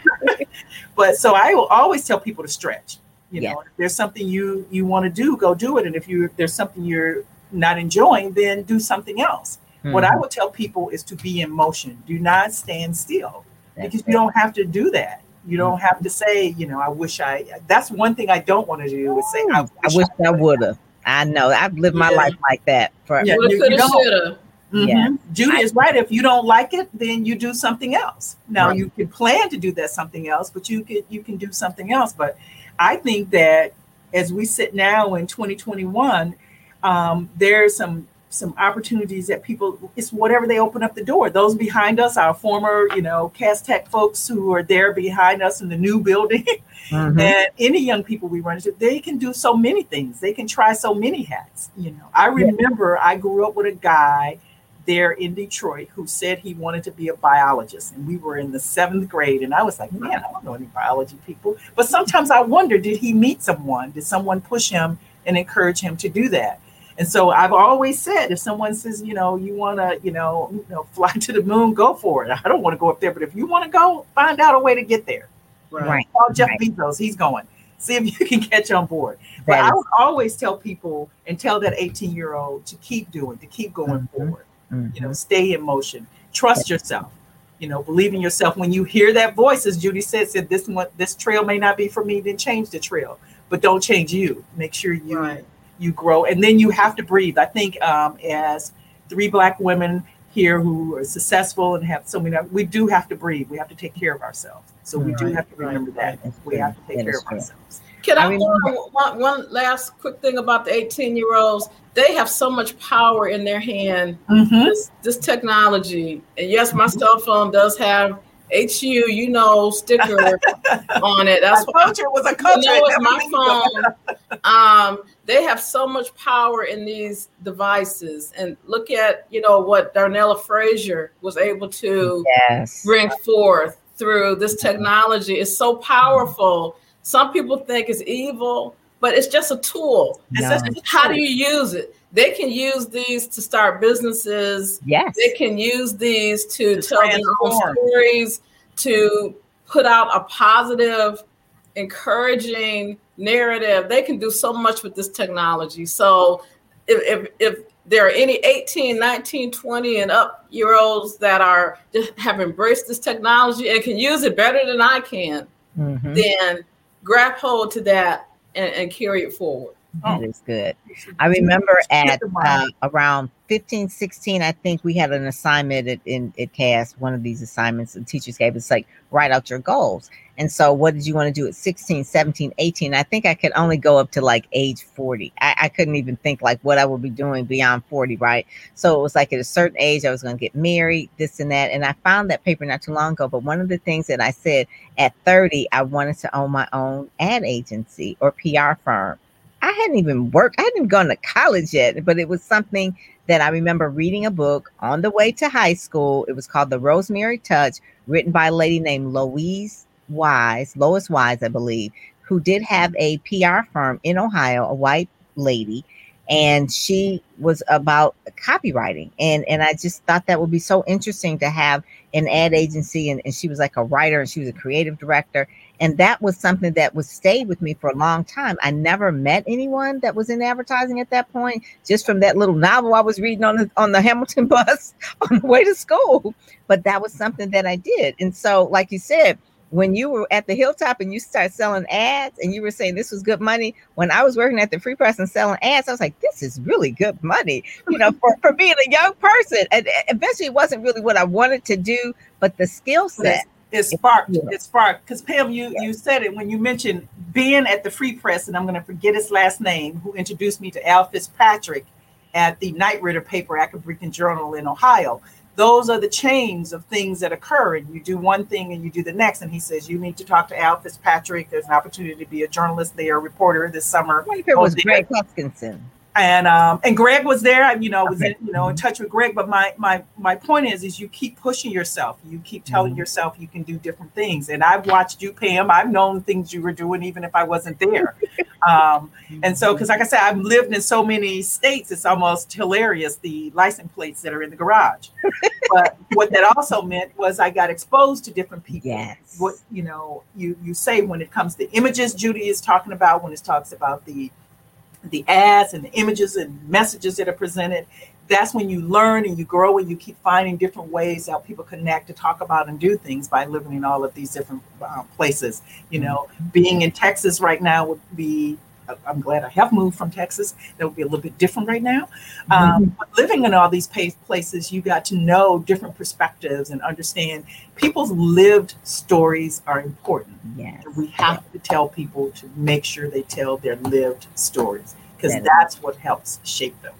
(laughs) but so I will always tell people to stretch. You know, if there's something you you want to do, go do it. And if you if there's something you're not enjoying, then do something else. Mm-hmm. What I mm-hmm. would tell people is to be in motion. Do not stand still that's because you don't have to do that. You don't have to say, you know, I wish I. That's one thing I don't want to do is say, I wish I, wish I, I would have. I know. I've lived my yeah. life like that. For yeah, you, you mm-hmm. Yeah. Judy is right. If you don't like it, then you do something else. Now right. you can plan to do that something else, but you can you can do something else. But I think that as we sit now in 2021, um, there's some some opportunities that people it's whatever they open up the door. Those behind us our former you know Cass Tech folks who are there behind us in the new building (laughs) mm-hmm. and any young people we run into they can do so many things. They can try so many hats you know. I remember yeah. i grew up with a guy there in detroit who said he wanted to be a biologist and we were in the seventh grade and i was like man i don't know any biology people. But sometimes i wonder did he meet someone? Did someone push him and encourage him to do that and so I've always said, if someone says, you know, you want to, you know, you know, (laughs) fly to the moon, go for it. I don't want to go up there, but if you want to go, find out a way to get there. Right. Call Jeff right. Bezos, he's going. See if you (laughs) can catch on board. That but is- I would always tell people and tell that 18 year old to keep doing, to keep going mm-hmm. forward. Mm-hmm. You know, stay in motion. Trust yourself. You know, believe in yourself. When you hear that voice, as Judy said, said this one, this trail may not be for me, then change the trail. But don't change you. Make sure you right you grow, and then you have to breathe. I think um, as three black women here who are successful and have so many, we do have to breathe. We have to take care of ourselves. So we right, do have to remember right, that we have to take care of ourselves. Can I, I one, one last quick thing about the 18 year olds? They have so much power in their hand. Mm-hmm. This, this technology, and yes, my cell phone does have HU, you know, sticker (laughs) on it. That's why it was a country. You know, it's my phone. Um, they have so much power in these devices, and look at you know what Darnella Frazier was able to yes. bring forth through this technology. It's so powerful. Some people think it's evil, but it's just a tool. No. How do you use it? they can use these to start businesses. Yes. They can use these to, to tell their own stories, to put out a positive, encouraging narrative. They can do so much with this technology. So if, if, if there are any 18, 19, 20 and up year olds that are have embraced this technology and can use it better than I can, mm-hmm. then grab hold to that and, and carry it forward. That oh. good. I remember at uh, around 15, 16, I think we had an assignment at, in at Cass, one of these assignments the teachers gave us like write out your goals. And so what did you want to do at 16, 17, 18? I think I could only go up to like age 40. I, I couldn't even think like what I would be doing beyond 40, right? So it was like at a certain age, I was going to get married, this and that. And I found that paper not too long ago. But one of the things that I said at 30, I wanted to own my own ad agency or PR firm. I hadn't even worked, I hadn't gone to college yet, but it was something that I remember reading a book on the way to high school. It was called The Rosemary Touch, written by a lady named Louise Wyse, Lois Wyse, I believe, who did have a PR firm in Ohio, a white lady and she was about copywriting. And and i just thought that would be so interesting to have an ad agency and, and she was like a writer and she was a creative director. And that was something that was stayed with me for a long time. I never met anyone that was in advertising at that point just from that little novel i was reading on the on the (laughs) hamilton bus on the way to school. But that was something that i did. And so like you said when you were at the hilltop and you started selling ads and you were saying this was good money when i was working at the free press and selling ads i was like this is really good money you know for, for being a young person. And eventually it wasn't really what i wanted to do but the skill set it sparked it sparked. Because pam you yeah. you said it when you mentioned being at the free press and i'm going to forget his last name who introduced me to al fitzpatrick at the Knight Ridder paper Akron Beacon Journal in Ohio those are the chains of things that occur and you do one thing and you do the next and he says you need to talk to al fitzpatrick. There's an opportunity to be a journalist there a reporter this summer. What if it was greg hutchinson and um and greg was there. I, you know was in, you know in touch with greg. But my my my point is is you keep pushing yourself. You keep telling mm-hmm. yourself you can do different things. And i've watched you pam. I've known things you were doing even if i wasn't there. (laughs) Um and so because like i said i've lived in so many states it's almost hilarious the license plates that are in the garage. (laughs) But what that also meant was i got exposed to different people. Yes. What you know you you say when it comes to images judy is talking about when it talks about the the ads and the images and messages that are presented that's when you learn and you grow and you keep finding different ways that people connect to talk about and do things by living in all of these different uh, places. You know being in texas right now would be I'm glad I have moved from Texas. That would be a little bit different right now. Um, mm-hmm. living in all these places, you got to know different perspectives and understand people's lived stories are important. Yes. We have to tell people to make sure they tell their lived stories because that that's what helps shape them.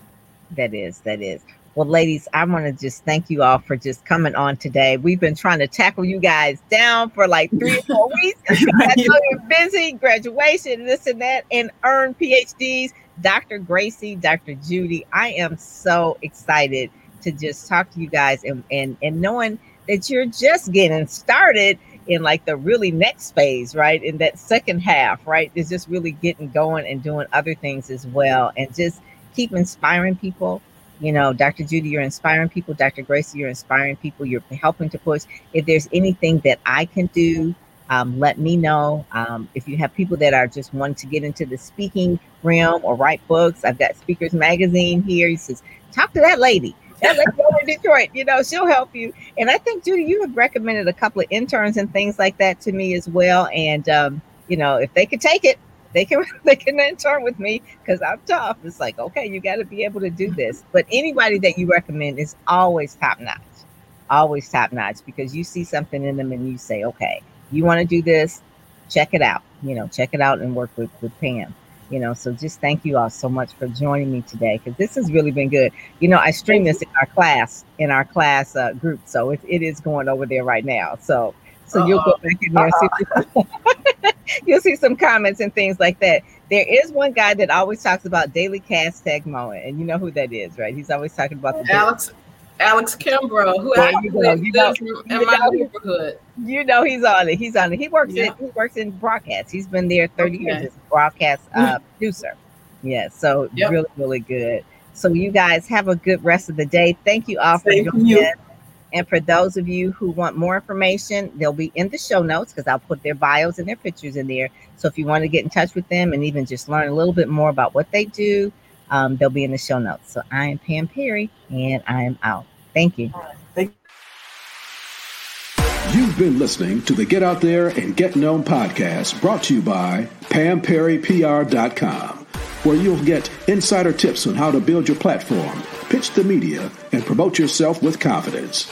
That is, that is. Well, ladies, I want to just thank you all for just coming on today. We've been trying to tackle you guys down for like three or four (laughs) weeks. I know you're busy, graduation, this and that, and earn PhDs. Dr. Gracie, Dr. Judy, I am so excited to just talk to you guys and and and knowing that you're just getting started in like the really next phase, right? In that second half, right? Is just really getting going and doing other things as well and just keep inspiring people. You know, Dr. Judy, you're inspiring people. Dr. Gracie, you're inspiring people. You're helping to push. If there's anything that I can do, um, let me know. Um, if you have people that are just wanting to get into the speaking realm or write books, I've got Speakers Magazine here. He says, talk to that lady that lady (laughs) over in Detroit, you know, she'll help you. And I think, Judy, you have recommended a couple of interns and things like that to me as well. And um, you know, if they could take it, they can (laughs) they can intern with me because I'm tough. It's like, okay, you got to be able to do this. But anybody that you recommend is always top notch, always top notch because you see something in them and you say, okay, you want to do this, check it out. You know, check it out and work with with Pam you know so just thank you all so much for joining me today because this has really been good you know i stream this in our class in our class uh, group so it, it is going over there right now so so uh-huh. you'll go back in there see, (laughs) you'll see some comments and things like that there is one guy that always talks about daily hashtag moment and you know who that is right he's always talking about the alex Alex Kimbrough, who well, you know, you know, in my neighborhood. You know he's on it. He's on it. He works yeah. in he works in broadcast. He's been there 30 okay. years as a broadcast uh, producer. Yeah, so yep. really, really good. So you guys have a good rest of the day. Thank you all for joining you. And for those of you who want more information, they'll be in the show notes because I'll put their bios and their pictures in there. So if you want to get in touch with them and even just learn a little bit more about what they do, um, they'll be in the show notes. So I am Pam Perry and I am out. Thank you. Thank you. You've been listening to the Get Out There and Get Known podcast brought to you by PamPerryPR.com, where you'll get insider tips on how to build your platform, pitch the media, and promote yourself with confidence.